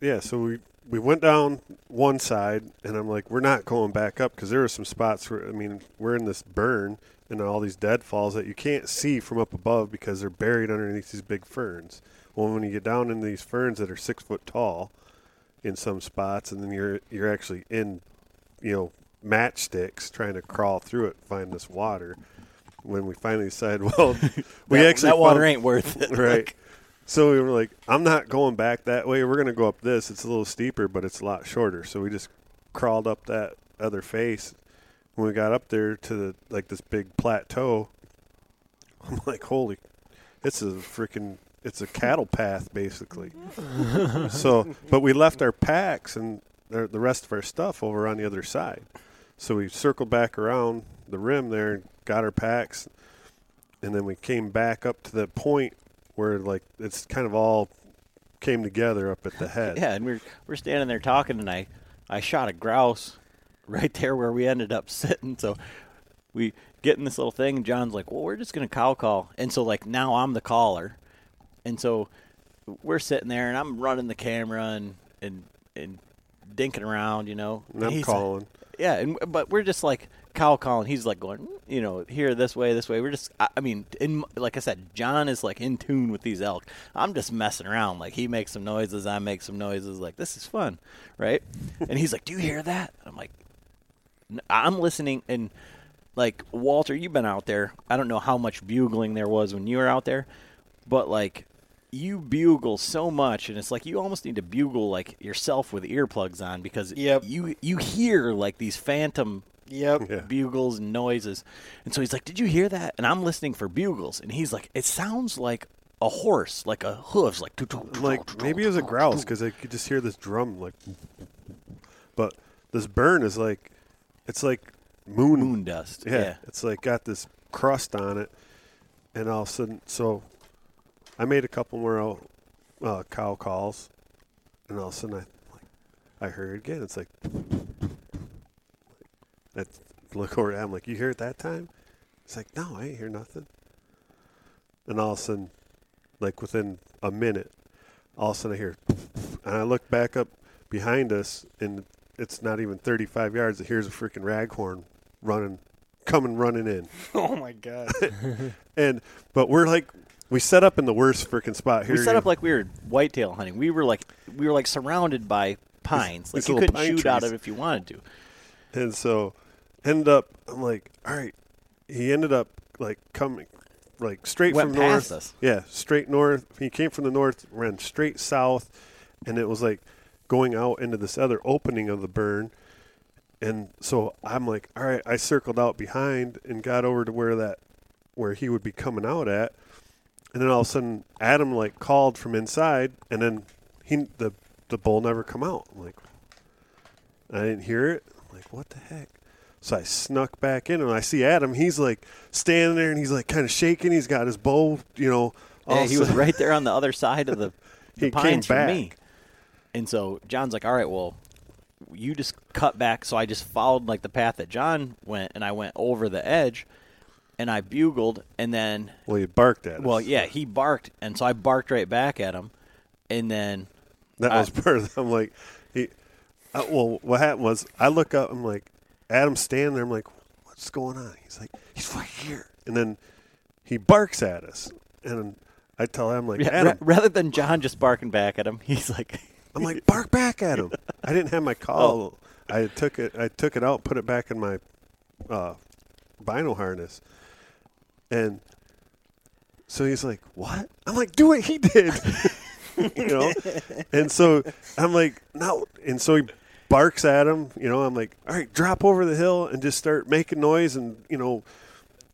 yeah. So we we went down one side, and I'm like, we're not going back up because there are some spots where I mean, we're in this burn and all these deadfalls that you can't see from up above because they're buried underneath these big ferns. Well, when you get down into these ferns that are six foot tall in some spots, and then you're you're actually in, you know, matchsticks trying to crawl through it, find this water. When we finally decided, <laughs> well, we <laughs>
that,
actually
that water
found-
ain't worth it. <laughs>
right. So we were like, I'm not going back that way. We're going to go up this. It's a little steeper, but it's a lot shorter. So we just crawled up that other face. When we got up there to the like this big plateau, I'm like, holy, it's a freaking, it's a cattle path basically. so, but we left our packs and the the rest of our stuff over on the other side. So we circled back around the rim there and got our packs, and then we came back up to the point where like it's kind of all came together up at the <laughs> head.
Yeah, and we're we're standing there talking, and I I shot a grouse <laughs> right there where we ended up sitting. So we get in this little thing, and John's like, "Well, we're just gonna cow call," and so like now I'm the caller, and so we're sitting there, and I'm running the camera and and and dinking around, you know.
And I'm
like-
calling.
Yeah, and but we're just like cow calling. He's like going, mm, you know, here this way, this way. We're just, I, I mean, in like I said, John is like in tune with these elk. I'm just messing around. Like he makes some noises, I make some noises. Like this is fun, right? <laughs> and he's like, "Do you hear that?" I'm like, "I'm listening." And like Walter, you've been out there. I don't know how much bugling there was when you were out there, but like. You bugle so much, and it's like you almost need to bugle like yourself with earplugs on because
Yep.
you you hear like these phantom
Yep.
Yeah.
bugles and noises. And so he's like, "Did you hear that?" And I'm listening for bugles, and he's like, "It sounds like a horse, like a hooves, like
like maybe it was a grouse because I could just hear this drum like. But this burn is like, it's like moon.
moon dust."
Yeah,
Yeah.
it's like got this crust on it, and all of a sudden, so I made a couple more uh, cow calls, and all of a sudden I like I heard again. It's like I look over. I'm like, you hear it that time? It's like, no, I ain't hear nothing. And all of a sudden, like within a minute, all of a sudden I hear, and I look back up behind us, and it's not even 35 yards. Here's a freaking raghorn running, coming running in, <laughs>
Oh my god. <laughs>
and but we're like, we set up in the worst freaking spot here.
We set up like we were whitetail hunting. We were like we were like surrounded by pines.
these
Like you couldn't shoot out of if you wanted to.
And so, ended up, I'm like, all right. He ended up like coming, like straight
Went
from
past
north.
us.
Yeah, straight north. He came from the north, ran straight south, and it was like going out into this other opening of the burn. And so I'm like, all right. I circled out behind and got over to where that, where he would be coming out at. And then all of a sudden, Adam like called from inside, and then he the the bull never come out. I'm like, I didn't hear it. I'm like, what the heck? So I snuck back in, and I see Adam. He's like standing there, and he's like kind of shaking. He's got his bow, you know.
Yeah, he was right there on the other side of the, <laughs> the
He came
pines from
back.
me. And so John's like, "All right, well, you just cut back." So I just followed like the path that John went, and I went over the edge, and I bugled, and then
Well, he barked at us.
well, yeah, he barked, and so I barked right back at him, and then
that
I-
was <laughs> part of. I'm like, he. Uh, well, what happened was I look up. I'm like, Adam's standing there. I'm like, what's going on? He's like, he's right here. And then he barks at us, and I tell him like,
yeah,
Adam,
ra- rather than John just barking back at him, <laughs> he's like, <laughs>
I'm like, bark back at him. I didn't have my call. I took it. I took it out, put it back in my uh, bino harness, and so he's like, "What?" I'm like, "Do what he did," <laughs> you know. And so I'm like, "No," and so he barks at him. You know, I'm like, "All right, drop over the hill and just start making noise and you know,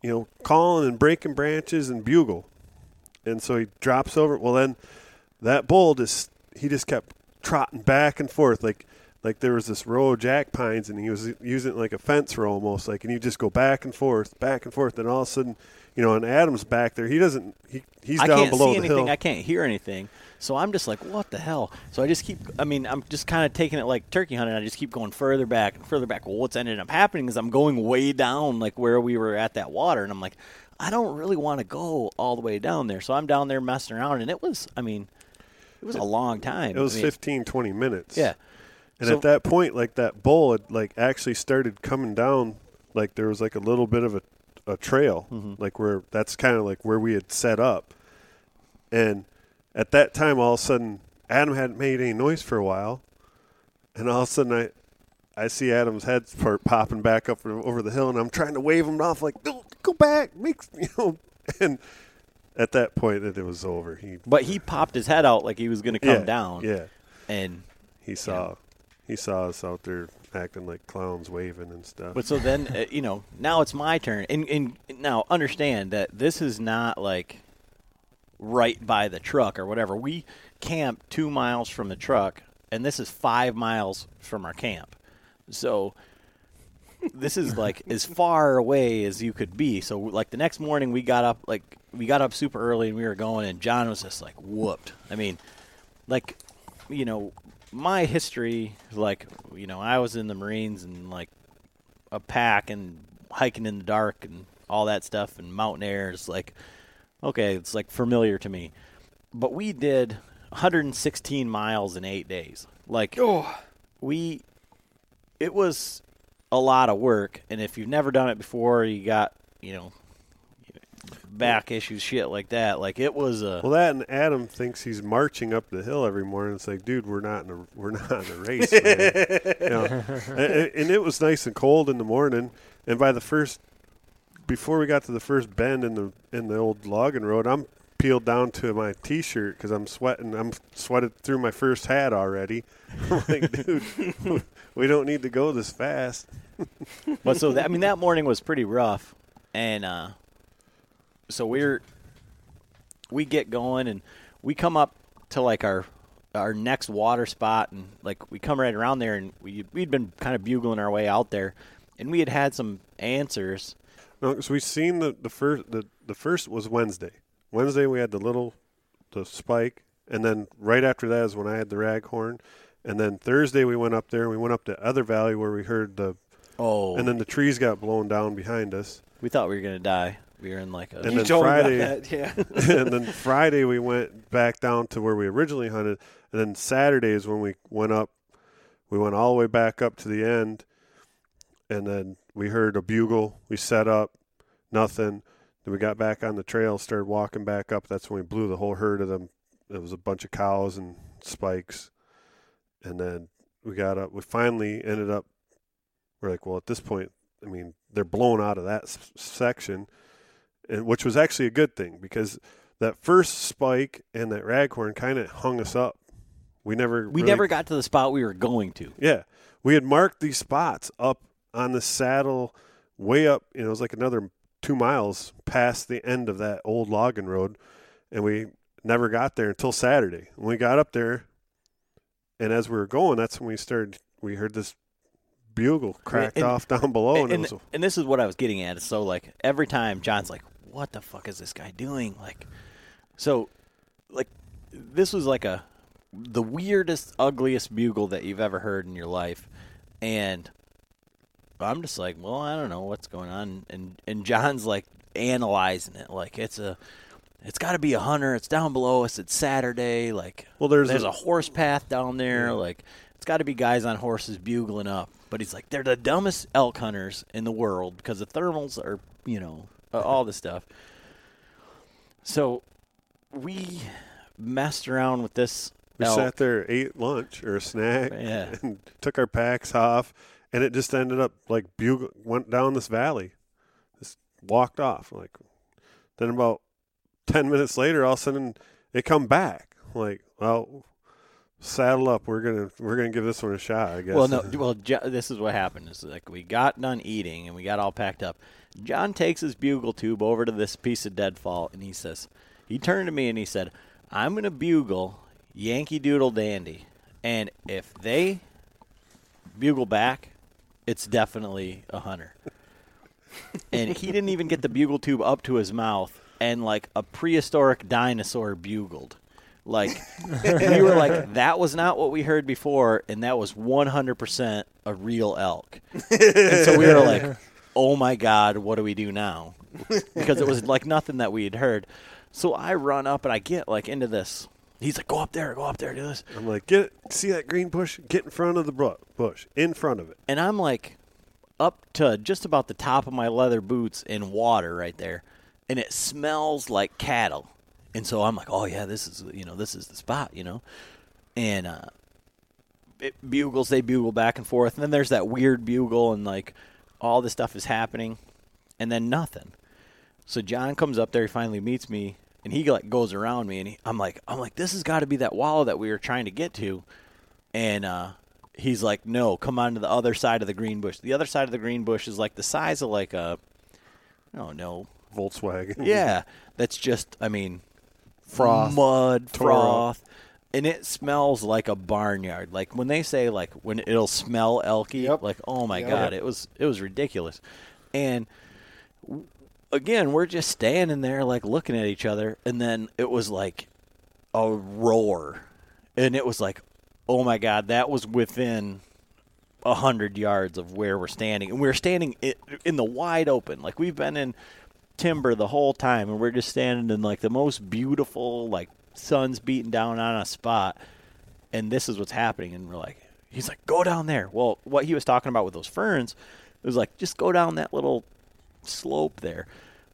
you know, calling and breaking branches and bugle." And so he drops over. Well, then that bull just he just kept trotting back and forth like like there was this row of jack pines and he was using it like a fence row almost like and you just go back and forth back and forth and all of a sudden you know and adam's back there he doesn't he he's
I
down
can't
below
see
the
anything.
hill
I can't hear anything. So I'm just like, what the hell? So I just keep. I mean, I'm just kind of taking it like turkey hunting. I just keep going further back and further back. Well, what's ended up happening is I'm going way down, like where we were at that water, and I'm like, I don't really want to go all the way down there. So I'm down there messing around, and it was. I mean, it was a long time.
it was
I mean,
15 20 minutes
Yeah.
and
So-
at that point like that bull had like actually started coming down like there was like a little bit of a, a trail
Mm-hmm.
like where that's kind of like where we had set up. And at that time all of a sudden adam hadn't made any noise for a while. And all of a sudden i i see adam's head start popping back up over the hill and i'm trying to wave him off like go, go back make <laughs> you know? And at that point it, it was over. He
But he popped his head out like he was going to come
yeah,
down.
yeah.
And
he saw he saw us out there acting like clowns, waving and stuff.
But so then, <laughs> uh, you know, now it's my turn, and and now understand that this is not like right by the truck or whatever. We camp two miles from the truck, and this is five miles from our camp. So this is like <laughs> as far away as you could be. So like the next morning, we got up like we got up super early and we were going, and John was just like whooped. I mean, like you know, my history, like you know, I was in the Marines and like a pack and hiking in the dark and all that stuff and mountain air is like okay, it's like familiar to me. But we did 116 miles in 8 days. Like
Oh,
we it was a lot of work and if you've never done it before, you got, you know, back issues shit like that. Like it was a
well, that and Adam thinks he's marching up the hill every morning. It's like, dude, we're not in a we're not in a race. man. You know? <laughs> and, and it was nice and cold in the morning. And by the first, before we got to the first bend in the in the old logging road, I'm peeled down to my t-shirt because I'm sweating. I'm sweated through my first hat already. <laughs> I'm like, dude, <laughs> we don't need to go this fast.
but so that, I mean that morning was pretty rough, and uh, so we're we get going and we come up to like our our next water spot and like we come right around there and we we'd been kind of bugling our way out there, and we had had some answers.
No, so we seen the the first the the first was Wednesday. Wednesday we had the little the spike, and then right after that is when I had the raghorn, and then Thursday we went up there. and We went up to other valley where we heard the,
Oh,
and then the trees got blown down behind us.
we thought we were gonna die. We were in like a
And then Friday-
that. Yeah. <laughs>
and then Friday we went back down to where we originally hunted, and then Saturday is when we went up. We went all the way back up to the end, and then we heard a bugle. We set up, nothing. Then we got back on the trail, started walking back up. That's when we blew the whole herd of them. It was a bunch of cows and spikes, and then we got up. We finally ended up. We're like, well, at this point, I mean, they're blown out of that s- section and which was actually a good thing because that first spike and that raghorn kind of hung us up. We never
we
really-
never got to the spot we were going to.
yeah we had marked these spots up on the saddle way up you know it was like another two miles past the end of that old logging road and we never got there until Saturday when we got up there and as we were going that's when we started we heard this bugle cracked
and-
off down below and,
and,
it was
and this is what I was getting at. So like every time John's like, "What the fuck is this guy doing?" Like, so like this was like a the weirdest, ugliest bugle that you've ever heard in your life, and I'm just like, well, I don't know what's going on, and and John's like analyzing it, like it's a. It's got to be a hunter. It's down below us. It's Saturday. Like,
Well, there's
there's
a-
a, horse path down there. Like, it's got to be guys on horses bugling up. But he's like, they're the dumbest elk hunters in the world because the thermals are, you know, uh, all this stuff. So we messed around with this.
We
elk.
sat there, ate lunch or a snack,
Yeah. <laughs>
and took our packs off, and it just ended up like bugle went down this valley, just walked off. Like then about ten minutes later, all of a sudden it come back. Like well, saddle up. We're gonna we're gonna give this one a shot. I guess.
Well, no. Well, this is what happened. Is like we got done eating and we got all packed up. John takes his bugle tube over to this piece of deadfall and he says, he turned to me and he said, "I'm gonna bugle Yankee Doodle Dandy, and if they bugle back, it's definitely a hunter." <laughs> and he didn't even get the bugle tube up to his mouth, and like a prehistoric dinosaur bugled. Like <laughs> we were like, that was not what we heard before, and that was 100% a real elk. and so we were <laughs> like, oh my god, what do we do now? Because it was like nothing that we had heard. So I run up and I get like into this. He's like, go up there, go up there, do this.
I'm like, get see that green bush? Get in front of the bru- bush, in front of it.
and I'm like up to just about the top of my leather boots in water right there, and it smells like cattle. And so I'm like, oh yeah, this is you know this is the spot, you know, and uh, it bugles they bugle back and forth, and then there's that weird bugle, and like all this stuff is happening, and then nothing. So John comes up there, he finally meets me, and he like goes around me, and he, I'm like, I'm like, this has got to be that wallow that we were trying to get to, and uh, he's like, no, come on to the other side of the green bush. The other side of the green bush is like the size of like a, I don't know,
Volkswagen.
yeah, <laughs> that's just, I mean,
Froth.
mud, froth, and it smells like a barnyard. Like when they say like when it'll smell elky,
Yep.
like oh my
Yep.
god, it was it was ridiculous. And w- again, we're just standing there like looking at each other, and then it was like a roar, and it was like, oh my god, that was within a hundred yards of where we're standing, and we're standing in the wide open. Like we've been in timber the whole time, and we're just standing in like the most beautiful, like sun's beating down on a spot, and this is what's happening. And we're like, he's like, go down there. Well, what he was talking about with those ferns, it was like, just go down that little slope there.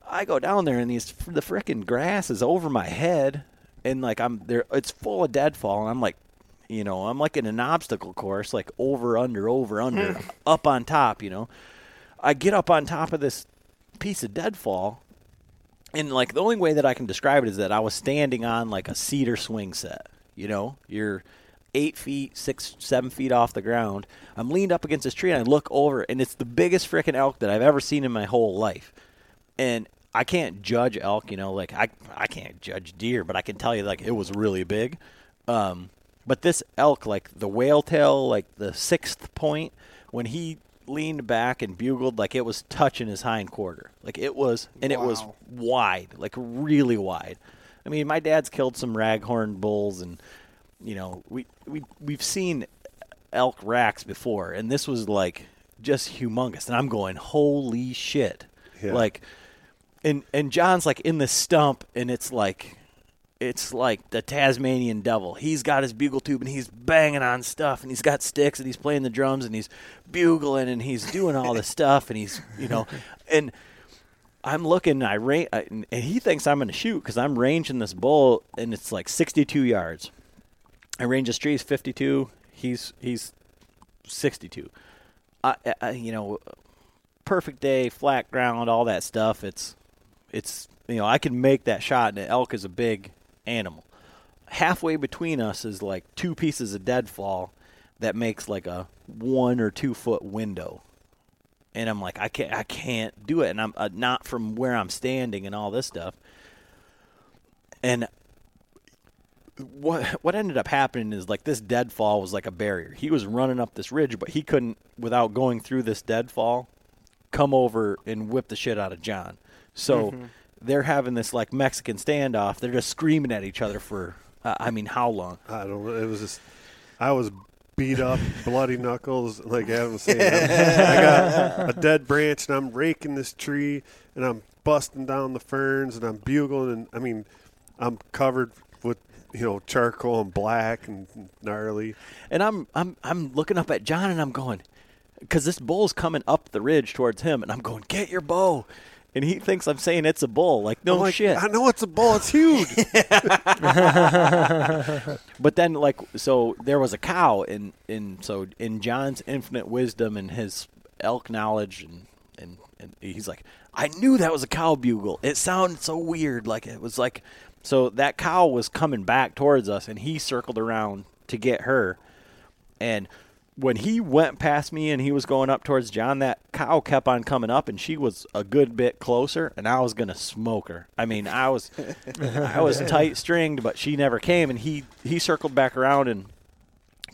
I go down there, and these the frickin' grass is over my head, and like I'm there, it's full of deadfall, and I'm like. You know, I'm like in an obstacle course, like over, under, over, under, hmm. up on top. You know, I get up on top of this piece of deadfall, and like the only way that I can describe it is that I was standing on like a cedar swing set. You know, you're eight feet, six, seven feet off the ground. I'm leaned up against this tree, and I look over, and it's the biggest freaking elk that I've ever seen in my whole life. And I can't judge elk, you know, like I I can't judge deer, but I can tell you like it was really big. Um, but this elk, like the whale tail, like the sixth point, when he leaned back and bugled, like it was touching his hind quarter. Like it was, and it was wide, like really wide. I mean, my dad's killed some raghorn bulls, and you know, we we we've seen elk racks before, and this was like just humongous. And I'm going, holy shit!
Yeah.
Like, and and John's like in the stump, and it's like it's like the Tasmanian devil. He's got his bugle tube and he's banging on stuff and he's got sticks and he's playing the drums and he's bugling and he's doing all this stuff and he's you know <laughs> and I'm looking I ra- I- and he thinks I'm going to shoot cuz I'm ranging this bull and it's like 62 yards. I range his trees 52. He's he's 62. I, I you know perfect day, flat ground, all that stuff. It's it's you know I can make that shot, and an elk is a big animal. Halfway between us is like two pieces of deadfall that makes like a one or two foot window, and I'm like I can't I can't do it, and I'm uh, not from where I'm standing and all this stuff, and. What what ended up happening is like this deadfall was like a barrier. He was running up this ridge, but he couldn't, without going through this deadfall, come over and whip the shit out of John. So they're having this like Mexican standoff. They're just screaming at each other for, uh, I mean, how long?
I don't know. It was just, I was beat up, <laughs> bloody knuckles, like Adam was saying. <laughs> I got a dead branch, and I'm raking this tree, and I'm busting down the ferns, and I'm bugling, and I mean, I'm covered with you know charcoal and black and gnarly.
And I'm I'm I'm looking up at John and I'm going, because this bull's coming up the ridge towards him, and I'm going, get your bow. And he thinks I'm saying it's a bull. Like no
I'm like,
shit.
I know it's a bull. It's huge. <laughs> <laughs>
But then, like, so there was a cow, and and so in John's infinite wisdom and his elk knowledge, and and, and he's like, I knew that was a cow bugle. It sounded so weird, like it was like, so that cow was coming back towards us, and he circled around to get her, and when he went past me and he was going up towards John, that cow kept on coming up, and she was a good bit closer, and I was gonna smoke her. I mean, I was, <laughs> I was tight stringed, but she never came, and he he circled back around and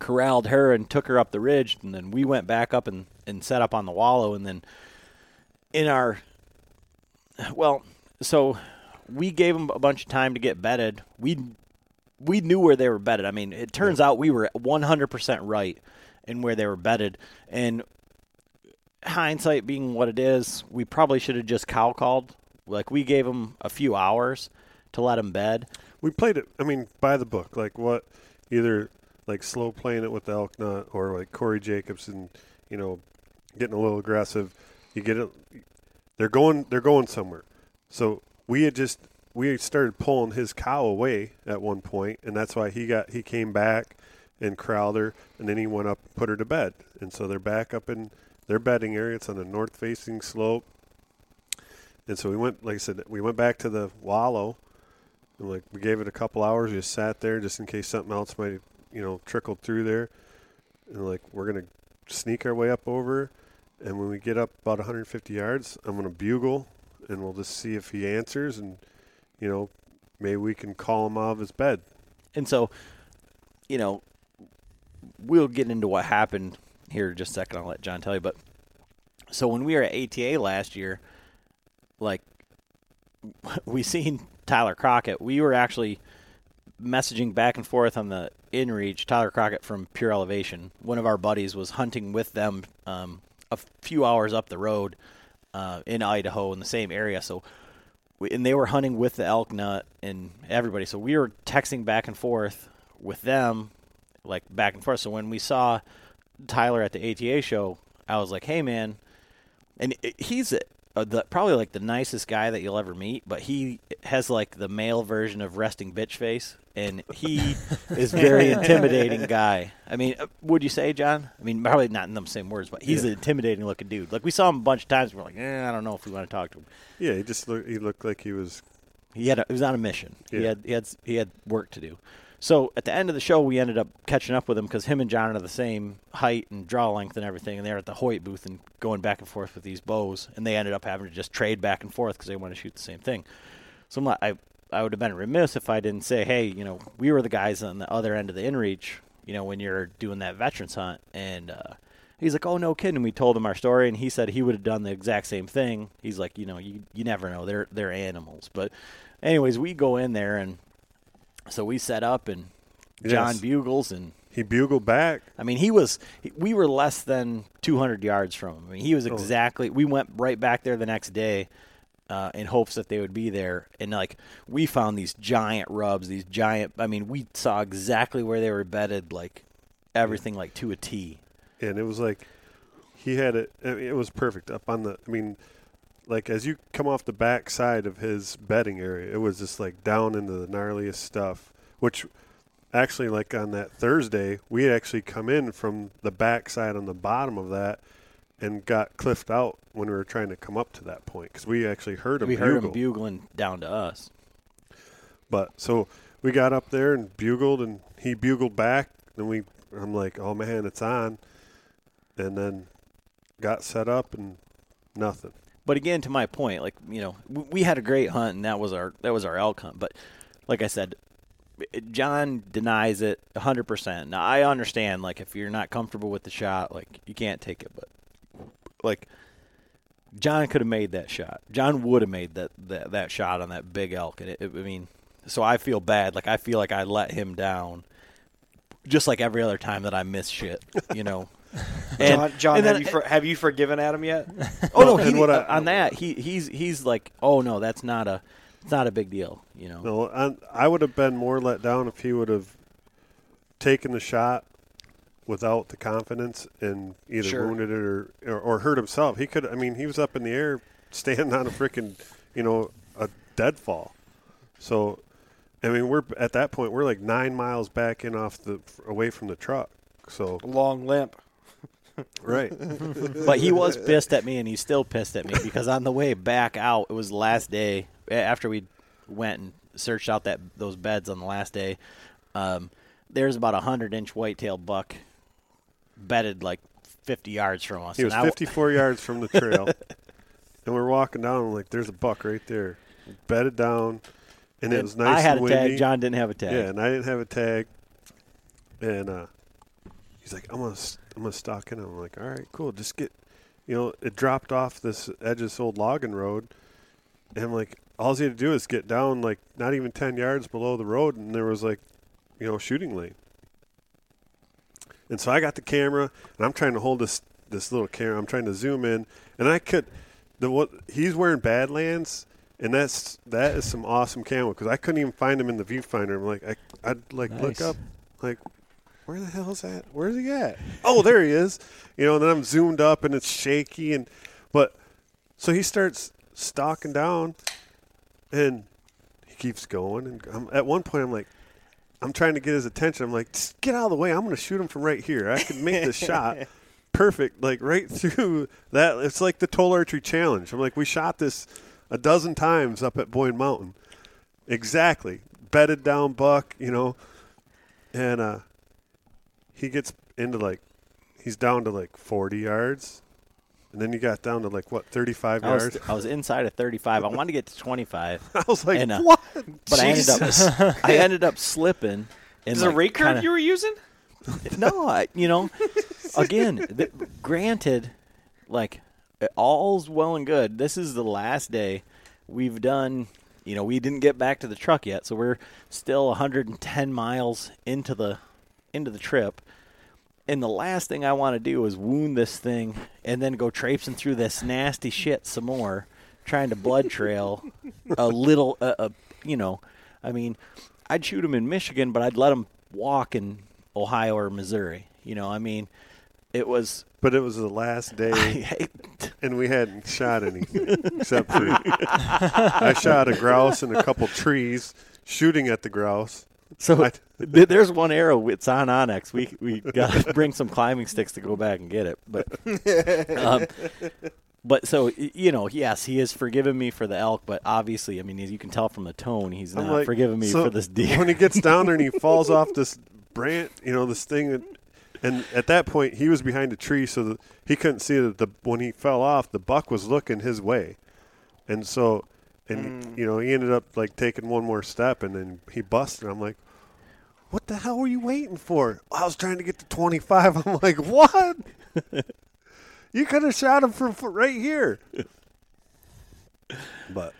corralled her and took her up the ridge, and then we went back up and and set up on the wallow, and then in our, well, so we gave them a bunch of time to get bedded. We we knew where they were bedded. I mean, it turns out we were 100% right in where they were bedded. And hindsight being what it is, we probably should have just cow called. Like we gave them a few hours to let them bed.
we played it. I mean, by the book. Like what? Either like slow playing it with the elk nut, or like Corey Jacobsen. You know, getting a little aggressive. You get it. They're going. They're going somewhere. So we had just we had started pulling his cow away at one point, and that's why he got he came back and her, and then he went up and put her to bed. And so they're back up in their bedding area. It's on a north facing slope. And so we went, like I said, we went back to the wallow, and like we gave it a couple hours. We just sat there just in case something else might, you know, trickled through there. and like we're gonna sneak our way up over, and when we get up about 150 yards, I'm gonna bugle, and we'll just see if he answers, and you know, maybe we can call him out of his bed.
And so, you know, we'll get into what happened here in just a second. I'll let John tell you. But so when we were at ATA last year, like <laughs> we seen Tyler Crockett, we were actually messaging back and forth on the inReach. Tyler Crockett from Pure Elevation, one of our buddies, was hunting with them um, a few hours up the road uh, in Idaho in the same area. So and they were hunting with the elk nut and everybody. So we were texting back and forth with them, like back and forth. So when we saw Tyler at the ATA show, I was like, "Hey, man," and it- he's a, a, the, probably like the nicest guy that you'll ever meet. But he has like the male version of resting bitch face, and he <laughs> is very intimidating guy. I mean, uh, would you say, John? I mean, probably not in the same words, but he's an intimidating looking dude. Like we saw him a bunch of times. And we're like, eh, I don't know if we want to talk to him.
Yeah, he just look, he looked like he was.
He had a, he was on a mission. He had he had he had work to do. So at the end of the show, we ended up catching up with him because him and John are the same height and draw length and everything, and they're at the Hoyt booth and going back and forth with these bows, and they ended up having to just trade back and forth because they want to shoot the same thing. So I'm like, I I would have been remiss if I didn't say, hey, you know, we were the guys on the other end of the inReach, you know, when you're doing that veterans hunt, and uh, he's like, oh no kidding. And we told him our story, and he said he would have done the exact same thing. He's like, you know, you you never know, they're they're animals, but anyways, we go in there and so we set up and John
Yes.
bugles and
He bugled back.
I mean he was we were less than 200 yards from him. I mean he was
Oh.
exactly we went right back there the next day uh, in hopes that they would be there and like we found these giant rubs, these giant I mean we saw exactly where they were bedded like everything like to a T.
and it was like he had it. I mean, it was perfect up on the. I mean, like as you come off the back side of his bedding area, it was just like down into the gnarliest stuff. Which actually, like on that Thursday, we had actually come in from the back side on the bottom of that and got cliffed out when we were trying to come up to that point because we actually heard him.
we heard
bugle.
him bugling down to us.
But so we got up there and bugled, and he bugled back. And we, I'm like, oh man, it's on. And then got set up and nothing.
But again, to my point, like you know, we, had a great hunt, and that was our that was our elk hunt. But like I said, John denies it hundred percent. Now I understand, like if you're not comfortable with the shot, like you can't take it. But like John could have made that shot. John would have made that, that that shot on that big elk, and it, it, I mean, so I feel bad. Like I feel like I let him down, just like every other time that I miss shit. You know. <laughs> And-
John, John
and
have, you for, have you forgiven Adam yet?
Oh no, <laughs>
And
he,
what I-
on that he he's he's like, oh no, that's not a it's not a big deal, you know.
No, I, I would have been more let down if he would have taken the shot without the confidence and either
Sure.
wounded it or, or or hurt himself. He could. I mean, he was up in the air, standing on a freaking, you know, a deadfall. So, I mean, we're at that point. We're like nine miles back in off the away from the truck. So
Long limp.
Right, <laughs>
But he was pissed at me, and he's still pissed at me because on the way back out, it was the last day after we went and searched out that those beds on the last day. Um, there's about a hundred inch whitetail buck bedded like 50 yards from us.
he was 54 yards from the trail, <laughs> and we're walking down. Like, "There's a buck right there, bedded down." And it was nice
I had
and
a tag. John didn't have a tag.
Yeah, and I didn't have a tag. And uh, he's like, "I'm gonna, I'm gonna stalk in." I'm like, "All right, cool. Just get, you know." It dropped off this edge of this old logging road, and I'm like, all he had to do is get down like not even ten yards below the road, and there was like, you know, shooting lane. And so I got the camera, and I'm trying to hold this this little camera. I'm trying to zoom in, and I could. The what he's wearing Badlands, and that's that is some awesome camo because I couldn't even find him in the viewfinder. I'm like, I, I'd like look up, like, where the hell is that? Where's he at? Oh, there he is. <laughs> You know, and then I'm zoomed up, and it's shaky, and but so he starts stalking down, and he keeps going, and I'm, at one point I'm like. I'm trying to get his attention. I'm like, "Just get out of the way. I'm going to shoot him from right here. I can make this shot <laughs> perfect, like right through that. It's like the Total Archery Challenge. I'm like, we shot this a dozen times up at Boyne Mountain. Exactly. Bedded down buck, you know. And uh, he gets into like he's down to like 40 yards, and then you got down to like what 35
I was,
yards.
I was inside of 35. I wanted to get to 25, <laughs>
I was like,
and, uh,
what?
but I ended up I <laughs> ended up slipping. And
Is it a
like,
rate curve you were using? <laughs>
no, I, you know, again, th- granted, like all's well and good. This is the last day we've done. You know, we didn't get back to the truck yet, so we're still 110 miles into the into the trip. And the last thing I want to do is wound this thing and then go traipsing through this nasty shit some more, trying to blood trail a little. Uh, uh, you know, I mean, I'd shoot him in Michigan, but I'd let him walk in Ohio or Missouri. You know, I mean, it was.
But it was the last day, <laughs> and we hadn't shot anything except for I shot a grouse and a couple trees, shooting at the grouse.
So there's one arrow. It's on onX. We we got to <laughs> bring some climbing sticks to go back and get it. But um, but so you know, yes, he has forgiven me for the elk. But obviously, I mean, as you can tell from the tone, he's
I'm
not
like,
forgiving me
so
for this deer.
When he gets down there and he <laughs> falls off this branch, you know, this thing, that, and at that point he was behind a tree, so he couldn't see that the when he fell off, the buck was looking his way, and so, and you know, he ended up like taking one more step, and then he busted. I'm like. What the hell were you waiting for? I was trying to get to 25. <laughs> I'm like, what? <laughs> you could have shot him from right here. <laughs> But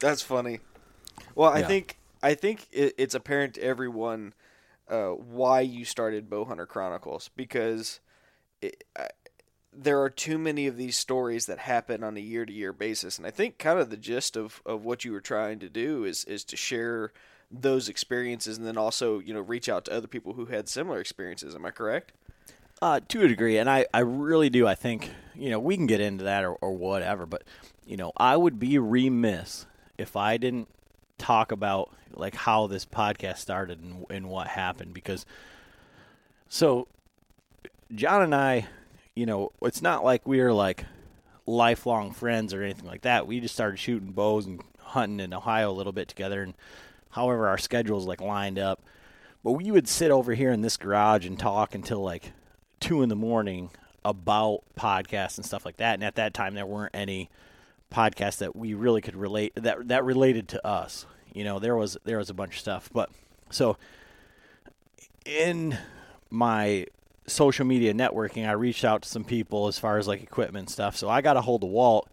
That's funny. Well, I
Yeah.
think I think it, it's apparent to everyone uh, why you started Bowhunter Chronicles because it, I, there are too many of these stories that happen on a year to year basis, and I think kind of the gist of, of what you were trying to do is is to share those experiences and then also you know reach out to other people who had similar experiences. Am I correct?
Uh, to a degree, and I, I really do. I think you know we can get into that or, or whatever, but you know I would be remiss if I didn't talk about like how this podcast started and, and what happened because so John and I, you know, it's not like we are like lifelong friends or anything like that. We just started shooting bows and hunting in Ohio a little bit together, and however our schedules like lined up. But we would sit over here in this garage and talk until like two in the morning about podcasts and stuff like that. And at that time, there weren't any podcasts that we really could relate that that related to us. You know, there was there was a bunch of stuff, but so in my social media networking, I reached out to some people as far as like equipment and stuff. So I got a hold of Walt,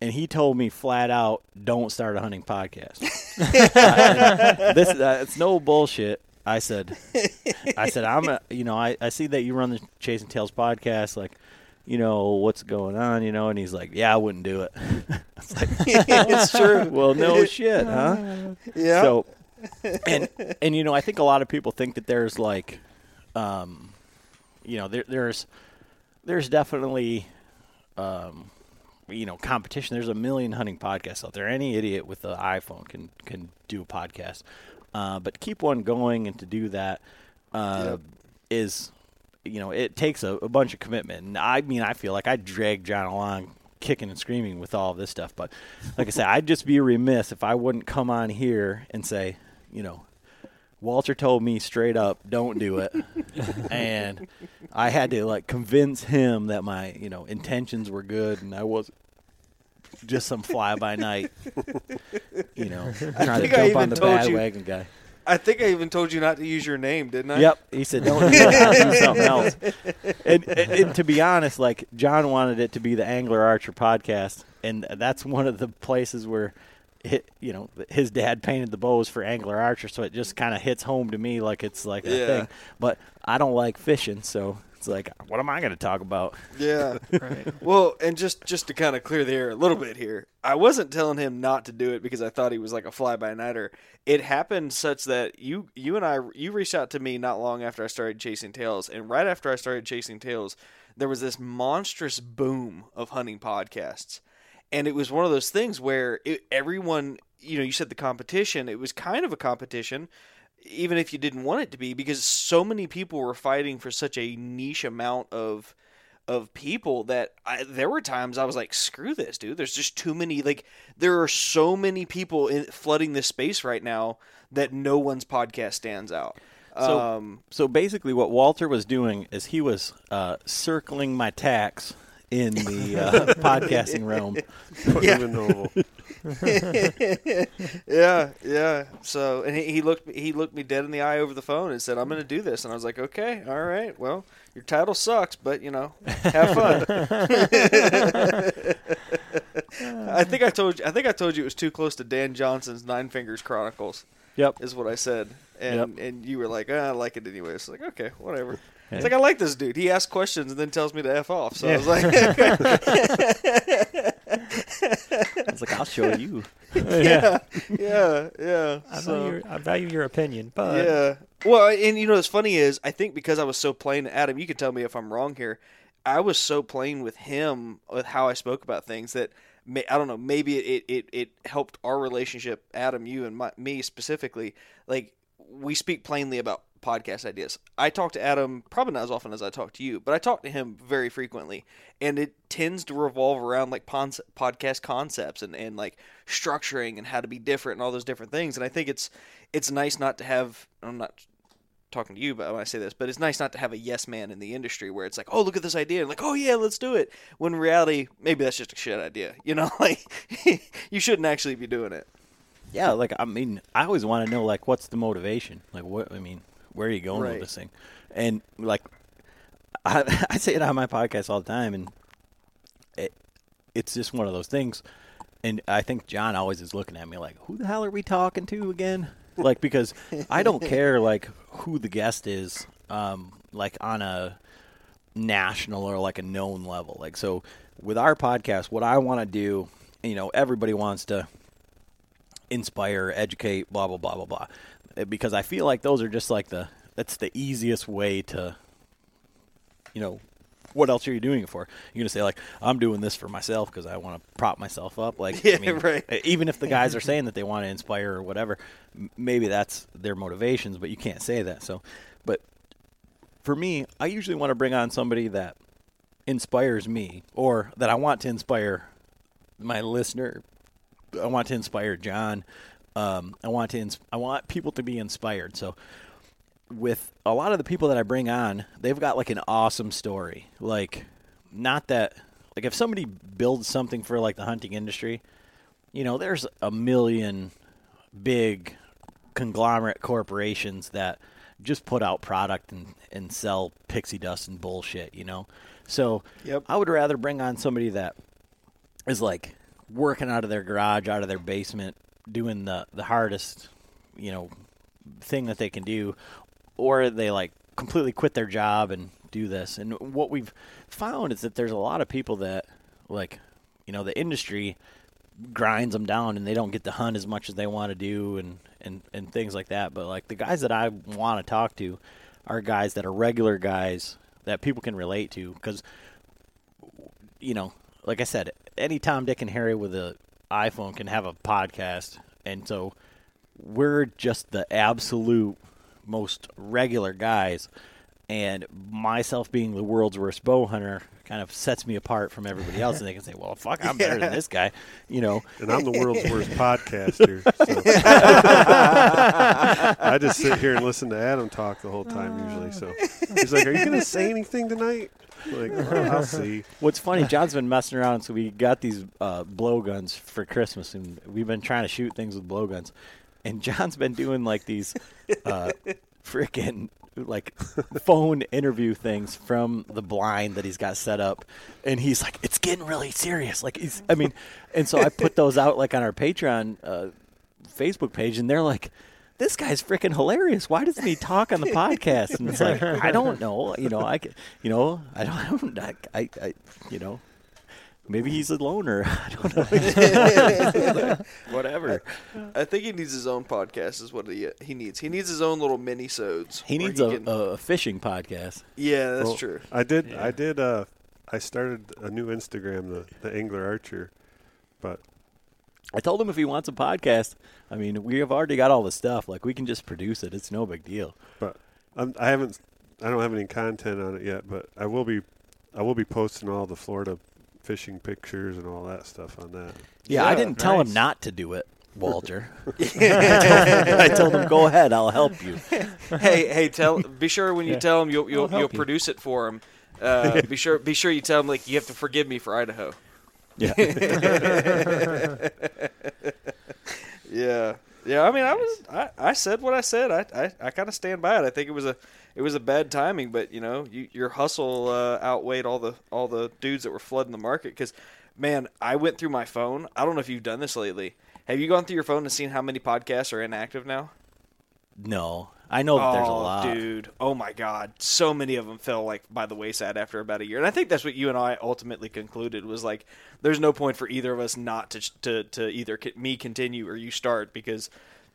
and he told me flat out, "Don't start a hunting podcast." <laughs> And this uh, it's no bullshit. I said, I said, I'm a, you know, I, I see that you run the Chasing Tails podcast, like, you know, what's going on, you know, and he's like, yeah, I wouldn't do it. <laughs> it's like,
it's true. <laughs>
well, no shit, huh?
Yeah.
So, and and you know, I think a lot of people think that there's like, um, you know, there, there's there's definitely, um, you know, competition. There's a million hunting podcasts out there. Any idiot with an iPhone can can do a podcast. Uh, but keep one going, and to do that uh, is, you know, it takes a, a bunch of commitment. And I mean, I feel like I drag John along kicking and screaming with all of this stuff. But like I said, I'd just be remiss if I wouldn't come on here and say, you know, Walter told me straight up, don't do it. <laughs> and I had to like convince him that my, you know, intentions were good and I wasn't just some fly by night, you know, <laughs> trying to
I
jump on the
told you-
bandwagon guy.
I think I even told you not to use your name, didn't I?
Yep. He said, "Don't do that. Do something else." <laughs> And, and, and to be honest, like John wanted it to be the Angler Archer podcast, and that's one of the places where, it, you know, his dad painted the bows for Angler Archer, so it just kind of hits home to me like it's like a thing. But I don't like fishing, so it's like, what am I going to talk about?
Yeah. <laughs>
Right.
Well, and just just to kind of clear the air a little bit here, I wasn't telling him not to do it because I thought he was like a fly by nighter. It happened such that you you and I you reached out to me not long after I started chasing tails, and right after I started chasing tails, there was this monstrous boom of hunting podcasts, and it was one of those things where it, everyone you know you said the competition it was kind of a competition even if you didn't want it to be because so many people were fighting for such a niche amount of of people that I, there were times I was like, screw this, dude. There's just too many. Like, there are so many people in, flooding this space right now that no one's podcast stands out.
So-
um,
So basically, what Walter was doing is he was uh, circling my tax in the uh, <laughs> podcasting realm.
Put
Yeah.
him in oval. <laughs>
yeah, yeah. So, and he, he looked he looked me dead in the eye over the phone and said, "I'm going to do this." And I was like, "Okay, all right. Well, your title sucks, but you know, have fun." <laughs> I think I told you. I think I told you it was too close to Dan Johnson's Nine Fingers Chronicles.
Yep.
is what I said, and and you were like, ah, "I like it anyway." It's like, okay, whatever.
Yeah.
It's like I like this dude. He asks questions and then tells me to f off. So I was like, <laughs>
I was like, I'll show you. <laughs>
yeah, yeah, yeah.
I,
So-
value your, I value your opinion, but
yeah. Well, and you know what's funny is I think because I was so plain, Adam, you can tell me if I'm wrong here. I was so plain with him with how I spoke about things that may, I don't know. Maybe it, it it helped our relationship, Adam, you and my, me specifically. Like we speak plainly about podcast ideas. I talk to Adam probably not as often as I talk to you, but I talk to him very frequently, and it tends to revolve around like pon- podcast concepts and, and like structuring and how to be different and all those different things. And I think it's it's nice not to have. I'm not talking to you but when I say this, but it's nice not to have a yes man in the industry where it's like, oh, look at this idea, and like, oh yeah, let's do it. When reality, maybe that's just a shit idea. <laughs> You know, like you shouldn't actually be doing it.
Yeah, like I mean, I always want to know like what's the motivation? Like what I mean, where are you going
Right.
with this thing? And like <laughs> I, I say it on my podcast all the time, and it, it's just one of those things. And I think John always is looking at me like, "Who the hell are we talking to again?" Like because I don't <laughs> care like who the guest is, um, like on a national or like a known level. Like so with our podcast, what I want to do, you know, everybody wants to inspire, educate, blah blah blah blah blah. Because I feel like those are just like the that's the easiest way to you know, what else are you doing it for? You're gonna say like I'm doing this for myself because I want to prop myself up. Like,
Yeah,
I mean,
right.
Even if the guys are saying that they want to inspire or whatever, m- maybe that's their motivations, but you can't say that. So, but for me, I usually want to bring on somebody that inspires me or that I want to inspire my listener. I want to inspire John. Um, I want to. Ins- I want people to be inspired. So, with a lot of the people that I bring on, they've got like an awesome story. Like, not that like if somebody builds something for like the hunting industry, you know, there's a million big conglomerate corporations that just put out product and, and sell pixie dust and bullshit, you know? So
Yep.
I would rather bring on somebody that is like working out of their garage, out of their basement, doing the, the hardest, you know, thing that they can do, or they like completely quit their job and do this. And what we've found is that there's a lot of people that like, you know, the industry grinds them down and they don't get to hunt as much as they want to do and, and, and things like that. But like the guys that I want to talk to are guys that are regular guys that people can relate to because, you know, like I said, any Tom, Dick, and Harry with a iPhone can have a podcast, and so we're just the absolute most regular guys. And myself being the world's worst bow hunter kind of sets me apart from everybody else, and they can say, "Well, fuck, I'm better than this guy," you know.
And I'm the world's worst <laughs> podcaster. So. I just sit here and listen to Adam talk the whole time usually. So he's like, "Are you going to say anything tonight?" Like, well, <laughs> I'll see.
What's funny, John's been messing around, so we got these uh, blowguns for Christmas, and we've been trying to shoot things with blowguns. And John's been doing like these uh, <laughs> freaking like phone interview things from the blind that he's got set up, and he's like, "It's getting really serious." Like he's, I mean, and so I put those out like on our Patreon uh, Facebook page, and they're like. This guy's freaking hilarious. Why doesn't he talk on the podcast? And it's like <laughs> I don't know. You know, I, c- you know, I don't, I don't, I, I, I you know, maybe he's a loner. <laughs> I don't know. <laughs> Whatever.
I think he needs his own podcast. Is what he he needs. He needs his own little mini sodes.
He needs a, a fishing podcast.
yeah, that's
Well,
true.
I did. I did. Uh, I started a new Instagram, the the Angler Archer, but
I told him if he wants a podcast, I mean, we have already got all the stuff. Like we can just produce it. It's no big deal.
but I'm, I haven't. I don't have any content on it yet, but I will be. I will be posting all the Florida fishing pictures and all that stuff on that.
Yeah, I didn't tell him not to do it. Walter. <laughs> <laughs> I told him, "Go ahead, I'll help you." <laughs>
hey, hey, tell. Be sure when you tell him you'll you'll,
I'll help
you'll
you.
produce it for him. Uh, be sure be sure you tell him like you have to forgive me for Idaho.
Yeah. <laughs>
Yeah, yeah. I mean, I was I, I said what I said. I I, I kind of stand by it. I think it was a it was a bad timing, but you know, you, your hustle uh, outweighed all the all the dudes that were flooding the market. Because, man, I went through my phone. I don't know if you've done this lately. Have you gone through your phone and seen how many podcasts are inactive now?
No, I know that there's a
Oh,
lot.
dude. Oh my God, so many of them fell like by the wayside after about a year, and I think that's what you and I ultimately concluded was like, there's no point for either of us not to to to either me continue or you start because,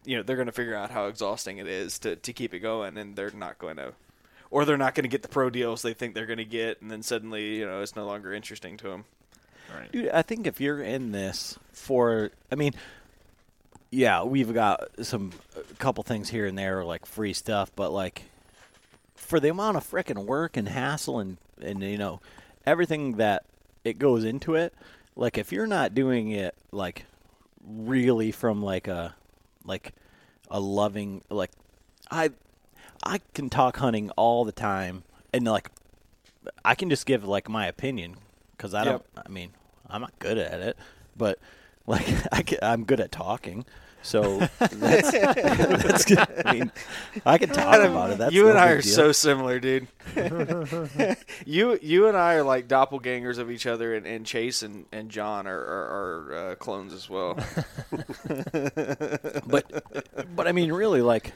you know, they're going to figure out how exhausting it is to to keep it going, and they're not going to. Or they're not going to get the pro deals they think they're going to get, and then suddenly, you know, it's no longer interesting to them. Right.
Dude, I think if you're in this for, I mean, yeah, we've got some a couple things here and there like free stuff, but like for the amount of frickin' work and hassle and and you know everything that it goes into it, like if you're not doing it like really from like a like a loving like I I can talk hunting all the time and like I can just give like my opinion because I don't. I mean, I'm not good at it, but like <laughs> I can, I'm good at talking. So <laughs> that's, that's good. I mean, I can talk about it. That's
you
no
and I are
deal.
so similar, dude. <laughs> you you and I are like doppelgangers of each other, and, and Chase and, and John are, are, are uh, clones as well.
but but I mean, really, like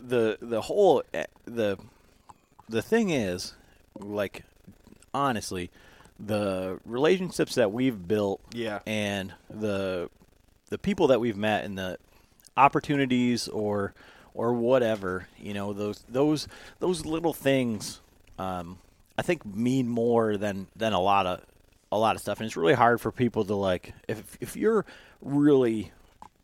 the the whole eh, the the thing is, like honestly, the relationships that we've built,
Yeah.
and the the people that we've met and the opportunities or or whatever, you know, those those those little things, um, I think mean more than than a lot of a lot of stuff, and it's really hard for people to like if if you're really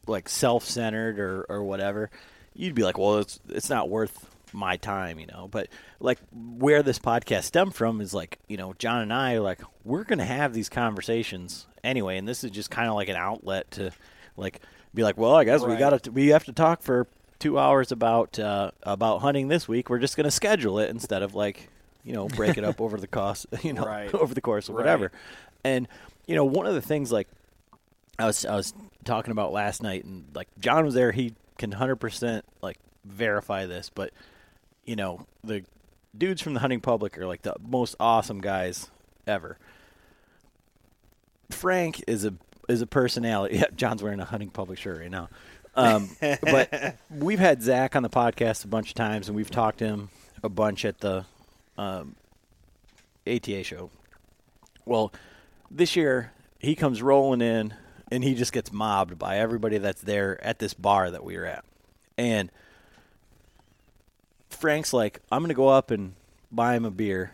like self-centered or or whatever, you'd be like, well, it's it's not worth my time, you know. But like where this podcast stemmed from is like, you know, John and I are like we're gonna have these conversations anyway, and this is just kind of like an outlet to like be like, well, I guess we got to we have to talk for two hours about uh, about hunting this week. We're just gonna schedule it instead of like you know break it up <laughs> over the cost, <laughs> you know,
Right.
over the course or
Right.
whatever. And you know, one of the things like I was I was talking about last night, and like John was there. He can hundred percent like verify this, but you know the dudes from the hunting public are like the most awesome guys ever. Frank is a is a personality. <laughs> Yeah, John's wearing a hunting public shirt right now. Um, <laughs> but we've had Zach on the podcast a bunch of times, and we've talked to him a bunch at the um, ATA show. Well, this year he comes rolling in and he just gets mobbed by everybody that's there at this bar that we were at. And Frank's like, I'm going to go up and buy him a beer.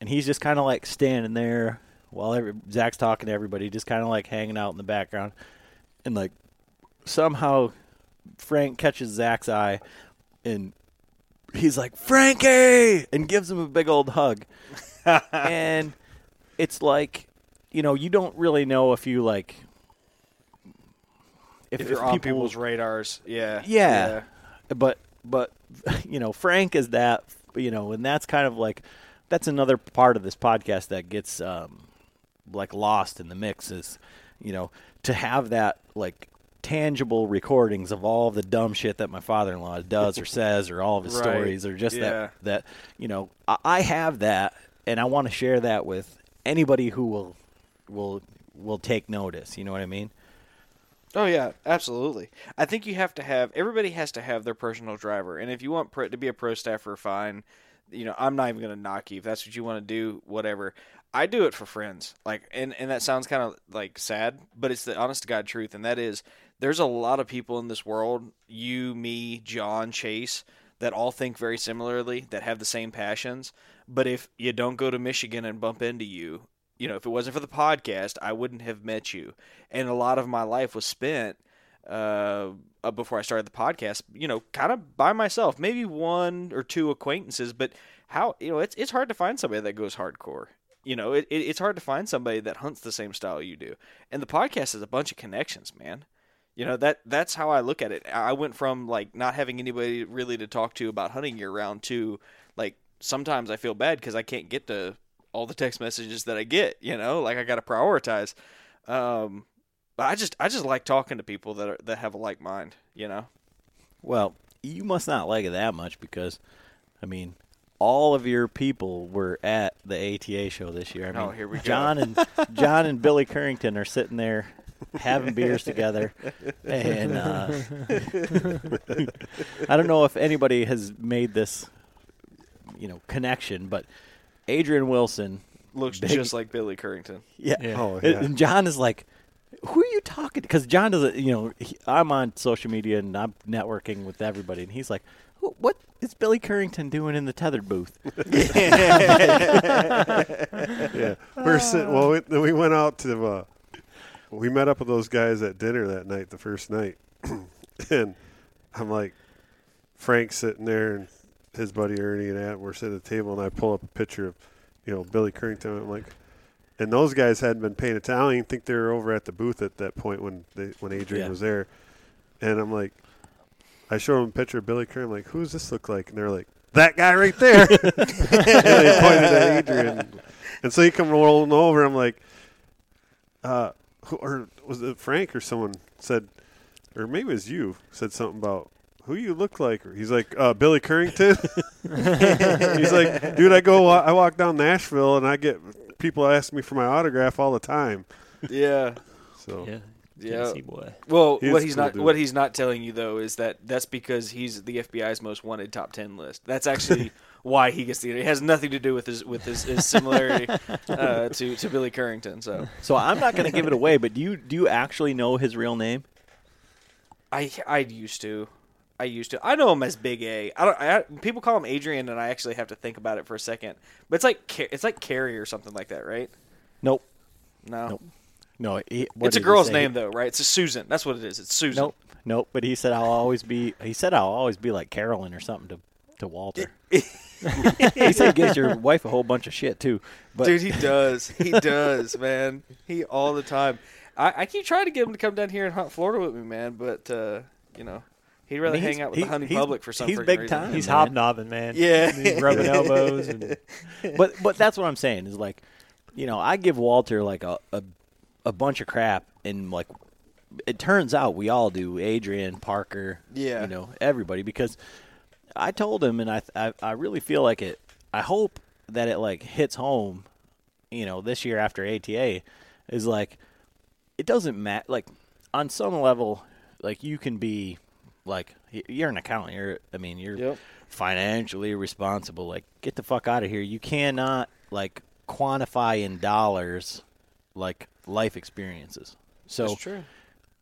And he's just kind of like standing there while every, Zach's talking to everybody, just kind of like hanging out in the background. And like somehow Frank catches Zach's eye and he's like, Frankie! And gives him a big old hug. <laughs> and it's like, you know, you don't really know if you like.
If, you're on people's radars, yeah,
yeah. But but <laughs> you know, Frank is that you know, and that's kind of like that's another part of this podcast that gets um like lost in the mix is you know, to have that like tangible recordings of all the dumb shit that my father-in-law does or says or all of his <laughs>
Right.
stories or just
Yeah.
that that you know, I, I have that and I want to share that with anybody who will will will take notice, you know what I mean?
Oh yeah, absolutely. I think you have to have everybody has to have their personal driver, and if you want to be a pro staffer, fine. You know, I'm not even going to knock you if that's what you want to do. Whatever. I do it for friends. Like, and and that sounds kind of like sad, but it's the honest to god truth, and that is there's a lot of people in this world, you, me, John, Chase, that all think very similarly, that have the same passions. But if you don't go to Michigan and bump into you, you know, if it wasn't for the podcast, I wouldn't have met you. And a lot of my life was spent uh, uh, before I started the podcast, you know, kind of by myself. Maybe one or two acquaintances, but how you know it's it's hard to find somebody that goes hardcore. You know, it, it, it's hard to find somebody that hunts the same style you do. And the podcast is a bunch of connections, man. You know that that's how I look at it. I went from like not having anybody really to talk to about hunting year round to like sometimes I feel bad because I can't get to all the text messages that I get. You know, like I got to prioritize. Um, but I just I just like talking to people that are, that have a like mind. You know.
Well, you must not like it that much because, I mean, all of your people were at the ATA show this year. I mean,
Oh, here we go.
John and <laughs> John and Billy Currington are sitting there having beers together, and uh, <laughs> I don't know if anybody has made this, you know, connection, but Adrian Wilson
Looks
Big-
just like Billy Currington. <laughs>
Yeah.
Yeah.
Oh,
And-
yeah.
And John is like, who are you talking to? Because John doesn't, you know, he, I'm on social media and I'm networking with everybody. And he's like, what is Billy Currington doing in the Tethrd booth? <laughs> <laughs>
yeah, we're sitting. Well, we, then we went out to. Uh, we met up with those guys at dinner that night, the first night, <clears throat> and I'm like, Frank's sitting there and his buddy Ernie and At we're sitting at the table, and I pull up a picture of, you know, Billy Currington. I'm like, and those guys hadn't been paying attention. I don't even think they were over at the booth at that point when they, when Adrian
Yeah.
was there, and I'm like, I showed them a picture of Billy Currington. I'm like, who does this look like? And they're like, that guy right there. <laughs> and they pointed at Adrian. And so he come rolling over. I'm like, uh, who, or was it Frank or someone said, or maybe it was you said something about who you look like. He's like uh, Billy Currington. <laughs> He's like, dude, I go, I walk down Nashville and I get people ask me for my autograph all the time.
Yeah.
So
Yeah.
Yeah.
Boy.
Well,
He's
what he's
cool
not
dude.
what he's not telling you though is that that's because he's the FBI's most wanted top ten list. That's actually <laughs> why he gets the. It has nothing to do with his with his, his similarity <laughs> uh, to to Billy Currington. So
So I'm not going to give it away, but do you do you actually know his real name?
I I used to. I used to. I know him as Big A. I don't. I, people call him Adrian, and I actually have to think about it for a second. But it's like it's like Carrie or something like that, right?
Nope.
No,
Nope. No, he,
it's a girl's name though, right? It's a Susan. That's what it is. It's Susan.
Nope. Nope. But he said I'll always be. He said I'll always be like Carolyn or something to to Walter. <laughs> he said he gives your wife a whole bunch of shit too. But
Dude, he does. He does, <laughs> man. He all the time. I, I keep trying to get him to come down here and hunt Florida with me, man. But uh, you know, he'd rather
I mean,
hang out with the hunting public for some
he's big
reason.
time.
He's
man.
hobnobbing, man.
Yeah.
He's rubbing <laughs> elbows. And, <laughs>
but but that's what I'm saying is like, you know, I give Walter like a a, a bunch of crap, and like, it turns out we all do. Adrian, Parker,
Yeah.
you know, everybody because I told him, and I I, I really feel like it. I hope that it like hits home, you know, this year after ATA, is like, it doesn't matter. Like on some level, like you can be like you're an accountant. You're I mean you're
Yep.
financially responsible. Like get the fuck out of here. You cannot like quantify in dollars like life experiences. So
That's true.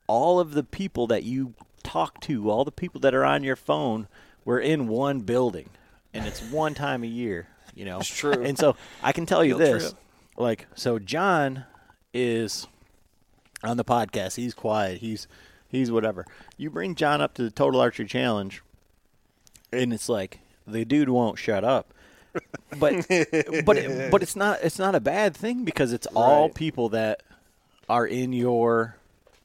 all of the people that you talk to, all the people that are on your phone, were in one building, and it's one time a year. You know,
It's true.
And so I can tell you
Field
this,
trip.
like, so John is on the podcast. He's quiet. He's he's whatever. You bring John up to the Total Archery Challenge, and it's like the dude won't shut up. But <laughs> but it, but it's not it's not a bad thing because it's all
Right.
people that are in your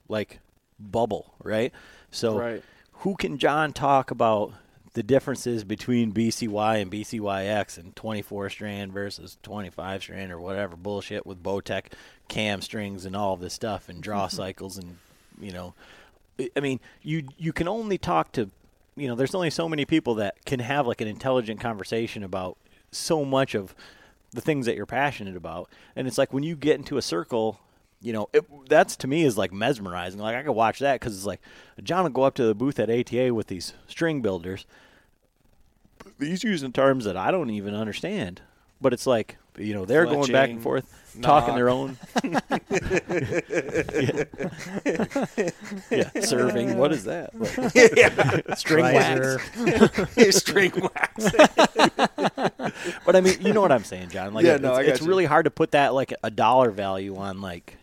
like bubble, right? So
Right.
who can John talk about the differences between BCY and BCYX and 24 strand versus 25 strand or whatever bullshit with Bowtech cam strings and all this stuff and draw mm-hmm. cycles and you know I- mean you you can only talk to you know there's only so many people that can have like an intelligent conversation about so much of the things that you're passionate about. And it's like when you get into a circle you know it, that's to me is like mesmerizing. Like i could watch that because it's like john will go up to the booth at ata with these string builders. He's using terms that i don't even understand. But it's like you know they're going back and
Fletching,
forth talking their own <laughs> <laughs> yeah. yeah serving what is that Like, <laughs> string wax
String wax.
But I mean, you know what I'm saying, John. Like,
Yeah,
it's,
no, I got
it's
you.
really hard to put that like a dollar value on like,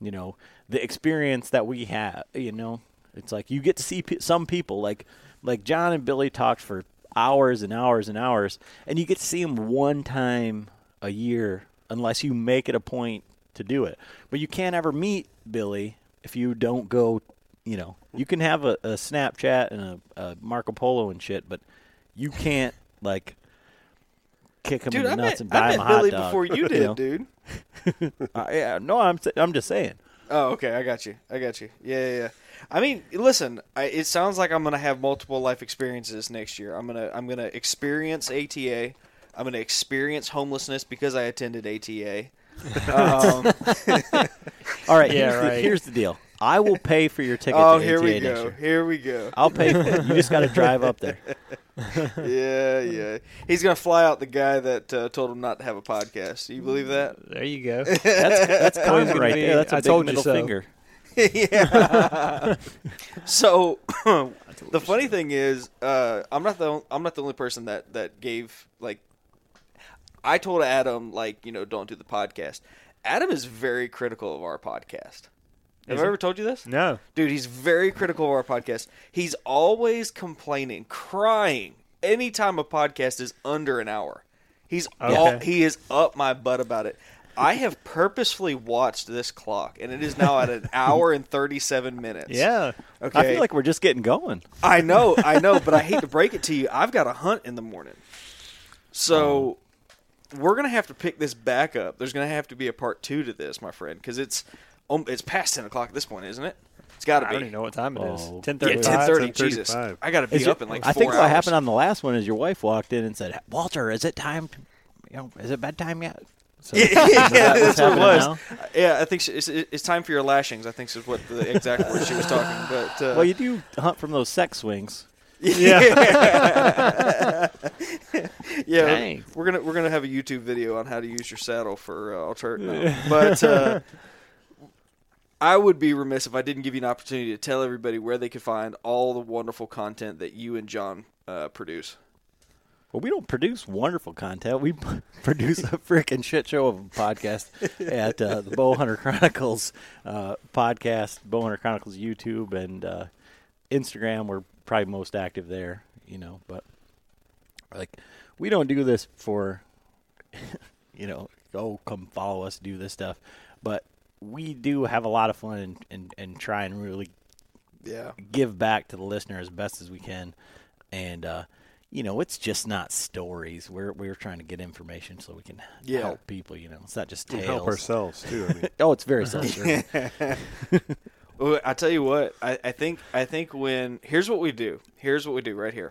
you know, the experience that we have. You know, it's like you get to see pe- some people like like John and Billy talked for hours and hours and hours, and you get to see them one time a year unless you make it a point to do it. But you can't ever meet Billy if you don't go you know, you can have a, a Snapchat and a, a Marco Polo and shit, but you can't like kick him
Dude,
in
I
the nuts
met,
and buy
I
him a hot
Billy
dog.
before you <laughs> did,
know?
dude. <laughs>
Uh, yeah, no, I'm I'm just saying.
Oh, okay. I got you. I got you. Yeah, yeah. yeah. I mean, listen. I, it sounds like I'm gonna have multiple life experiences next year. I'm gonna I'm gonna experience ATA. I'm gonna experience homelessness because I attended ATA. <laughs> Um, <laughs>
All right,
Yeah,
here's, The,
right.
here's the deal. I will pay for your ticket.
oh,
to
here
ATA
we go.
year.
Here we go.
I'll pay for it. You just got to drive up there. <laughs>
yeah, yeah. He's gonna fly out the guy that uh, told him not to have a podcast. Do you believe that?
There you go.
That's that's
Always
karma right
be,
there. That's a
"I
big
told
middle
so."
finger. <laughs>
yeah. so <coughs> the funny thing is, uh, I'm not the on- I'm not the only person that that gave like. I told Adam like you know don't do the podcast. Adam is very critical of our podcast. Have
Is
I ever told you this?
No.
Dude, he's very critical of our podcast. He's always complaining, crying anytime a podcast is under an hour. He's all, he is up my butt about it. I have purposefully watched this clock, and it is now at an <laughs> hour and thirty-seven minutes.
Yeah.
Okay.
I feel like we're just getting going.
I know, I know, but I hate to <laughs> break it to you. I've got a hunt in the morning, so we're gonna have to pick this back up. There's gonna have to be a part two to this, my friend, because it's um, it's past ten o'clock at this point, isn't it? It's got to be.
I don't even know what time it is.
Oh.
Ten
Yeah,
thirty.
ten thirty. Jesus, I got to be
Is
up
it-
in like
I
four
think what
hours.
happened on the last one is your wife walked in and said, "Walter, is it time? To, you know, is it bedtime yet?" So,
yeah,
is that <laughs> what's
that's what it was.
now?
Yeah, I think she, it's, it's time for your lashings. I think is what the exact word she was talking. But uh,
Well, you do hunt from those sex swings.
yeah, yeah. <laughs>
Dang.
We're gonna we're gonna have a YouTube video on how to use your saddle for uh, alternative. <laughs> But uh, I would be remiss if I didn't give you an opportunity to tell everybody where they could find all the wonderful content that you and John uh, produce.
Well, we don't produce wonderful content. We <laughs> produce a freaking shit show of a podcast <laughs> at uh, the Bowhunter Chronicles uh, podcast, Bowhunter Chronicles YouTube, and uh, Instagram. We're probably most active there, you know. But like, we don't do this for, <laughs> you know, oh, come follow us, do this stuff. But we do have a lot of fun and, and, and try and really
Yeah.
give back to the listener as best as we can. And uh, you know, it's just not stories. We're we're trying to get information so we can
Yeah.
help people. You know, it's not just
We
tales.
help ourselves too. I mean, <laughs>
Oh, it's very <laughs> self-serving. <laughs>
Well, I tell you what, I, I think I think when here's what we do. Here's what we do right here.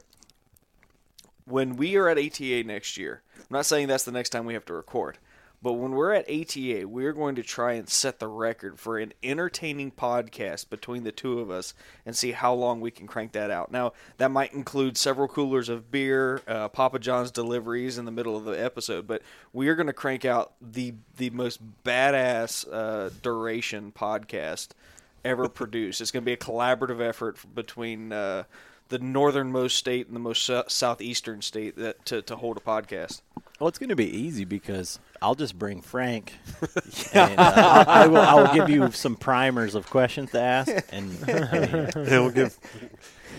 When we are at ATA next year, I'm not saying that's the next time we have to record, but when we're at ATA, we're going to try and set the record for an entertaining podcast between the two of us and see how long we can crank that out. Now, that might include several coolers of beer, uh, Papa John's deliveries in the middle of the episode, but we are going to crank out the the most badass uh, duration podcast ever <laughs> produced. It's going to be a collaborative effort between uh, the northernmost state and the most sou- southeastern state that to, to hold a podcast.
well, it's going to be easy because I'll just bring Frank, <laughs> and uh, I, I will I will give you some primers of questions to ask, and <laughs>
and we'll give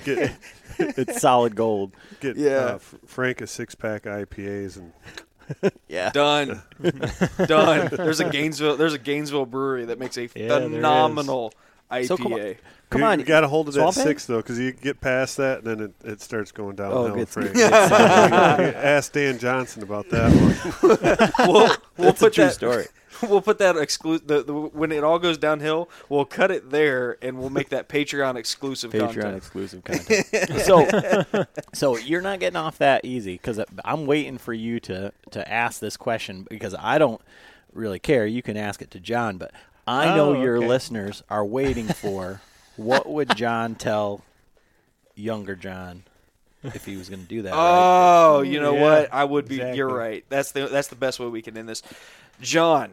get <laughs>
it's solid gold.
get
Yeah.
uh, F- Frank a six pack IPAs and
Yeah.
Done, done. There's a Gainesville. There's a Gainesville brewery that makes a
Yeah, there is.
phenomenal IPA.
So come on. Come
you,
on,
you got to hold it at
Swamp Head?
six though, because you get past that, and then it, it starts going downhill.
Oh, good.
Frank.
good
Ask Dan Johnson about that one. <laughs>
we'll, we'll
That's a
put
true
that,
story. <laughs>
We'll put that exclusive. The, the, when it all goes downhill, we'll cut it there, and we'll make that Patreon exclusive
Patreon
content.
exclusive <laughs> content. so, so you're not getting off that easy because I'm waiting for you to to ask this question because I don't really care. You can ask it to John, but I know
Oh,
your
okay.
listeners are waiting for what would John tell younger John if he was going to do that. right?
Oh, you know
Yeah,
what? I would be. You're right. That's the that's the best way we can end this. John,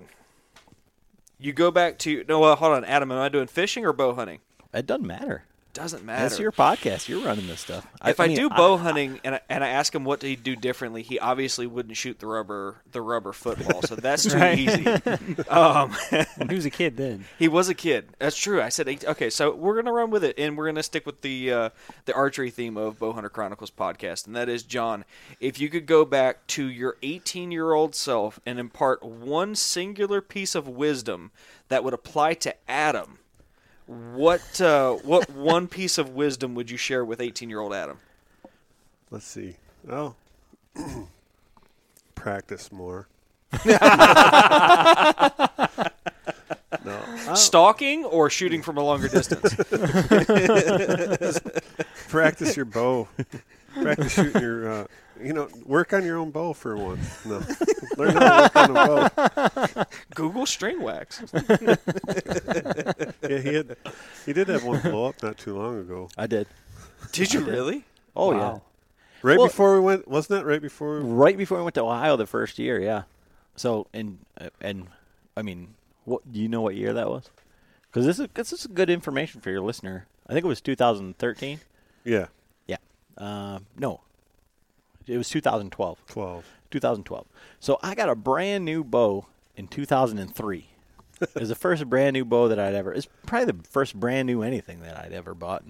you go back to no. Uh, hold on, Adam. Am I doing fishing or bow hunting?
It doesn't matter.
Doesn't matter.
That's your podcast. You're running this stuff.
if I,
mean,
do bow hunting and I, and I ask him what to do differently, he obviously wouldn't shoot the rubber the rubber football. So that's too <laughs>
Right.
easy. <laughs> Um,
he was a kid then. <laughs>
he was a kid. That's true. I said okay. So we're gonna run with it, and we're gonna stick with the uh, the archery theme of Bowhunter Chronicles podcast, and that is John. If you could go back to your 18 year old self and impart one singular piece of wisdom that would apply to Adam, What uh, what one piece of wisdom would you share with 18 year old Adam?
Let's see. Oh, <clears throat> practice more. <laughs> no,
Stalking or shooting from a longer distance? <laughs>
practice your bow. Practice shooting your. Uh, you know, work on your own bow for once. No, <laughs> learn how to work on a bow. <laughs>
Google string wax. <laughs>
Yeah, he had. He did have one blow up not too long ago.
I did.
Did you really?
Oh
Wow.
Right
Well-
before we went, wasn't that right before? We,
right before we went to Ohio the first year. Yeah. So and uh, and I mean, what do you know what year that was? Because this is this is good information for your listener. I think it was 2013.
yeah,
Yeah. Uh, no, it was 2012.
twelve.
2012. So I got a brand new bow in 2003. it was the first brand new bow that I'd ever. It's probably the first brand new anything that I'd ever bought.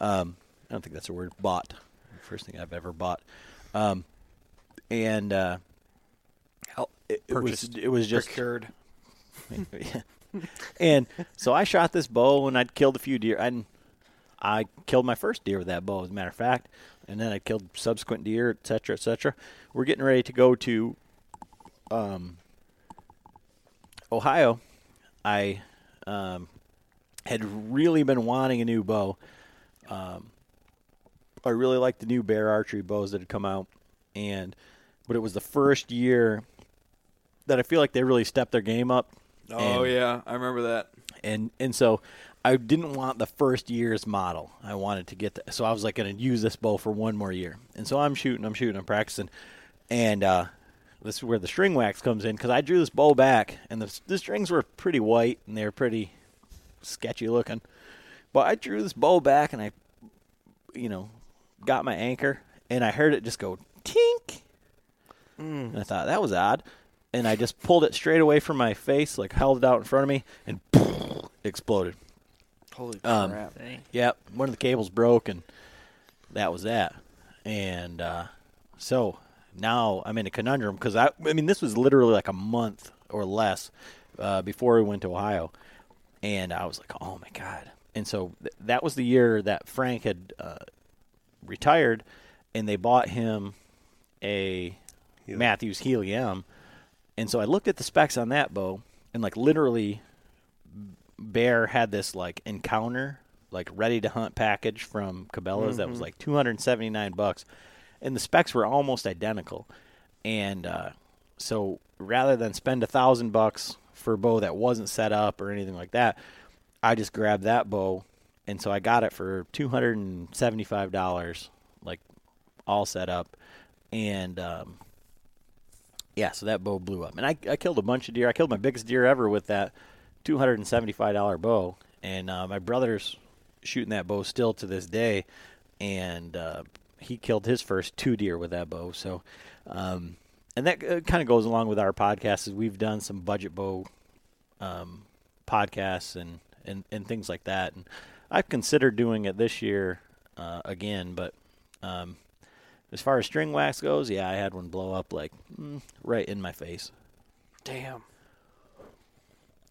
Um, I don't think that's a word. Bought. First thing I've ever bought. Um, and uh, it, it was it was just
Procured. <laughs>
and so I shot this bow and I'd killed a few deer. And I killed my first deer with that bow, as a matter of fact. And then I killed subsequent deer, et cetera, et cetera. We're getting ready to go to um, Ohio. I um, had really been wanting a new bow. Um, I really liked the new bear archery bows that had come out, and but it was the first year that I feel like they really stepped their game up.
Oh
And-
yeah, I remember that.
and and so I didn't want the first year's model. I wanted to get the, so I was like going to use this bow for one more year. And so I'm shooting, I'm shooting, I'm practicing, and uh, this is where the string wax comes in because I drew this bow back, and the the strings were pretty white and they were pretty sketchy looking. But I drew this bow back and I, you know, got my anchor and I heard it just go tink. And I thought that was odd. And I just pulled it straight away from my face, like held it out in front of me, and <laughs> exploded.
Holy
Um,
crap!
Yep, one of the cables broke, and that was that. And uh, so now I'm in a conundrum because I, I mean, this was literally like a month or less uh, before we went to Ohio, and I was like, oh my god. And so th- that was the year that Frank had uh, retired, and they bought him a
Helium.
Mathews Helium. And so I looked at the specs on that bow, and like literally, Bear had this like encounter, like ready to hunt package from Cabela's that was like 279 bucks, and the specs were almost identical. And uh, so rather than spend a thousand bucks for a bow that wasn't set up or anything like that, I just grabbed that bow, and so I got it for 275 dollars, like all set up, and um, yeah, so that bow blew up, and I, I killed a bunch of deer. I killed my biggest deer ever with that two hundred and seventy five dollar bow, and uh, my brother's shooting that bow still to this day, and uh, he killed his first two deer with that bow. So, um, and that uh, kind of goes along with our podcast. Is we've done some budget bow um, podcasts and, and and things like that, and I've considered doing it this year uh, again, but. Um, as far as string wax goes, yeah, I had one blow up like mm, right in my face.
Damn.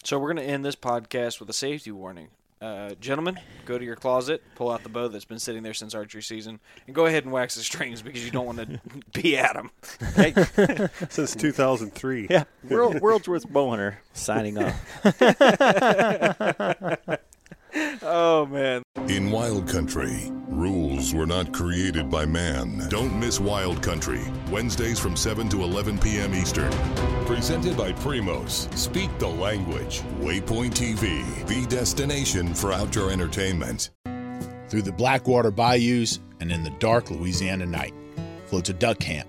So we're gonna end this podcast with a safety warning. Uh, gentlemen, go to your closet, pull out the bow that's been sitting there since archery season, and go ahead and wax the strings because you don't want to <laughs> be at them. <laughs>
Since 2003.
Yeah, World, World's Worst Bow Hunter signing off. <laughs>
Oh man.
In Wild Country, rules were not created by man. Don't miss Wild Country, Wednesdays from 7 to 11 p.m. Eastern. Presented by Primos. Speak the language. Waypoint TV, the destination for outdoor entertainment.
Through the Blackwater bayous and in the dark Louisiana night floats a duck camp,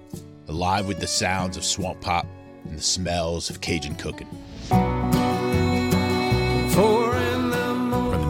alive with the sounds of swamp pop and the smells of Cajun cooking.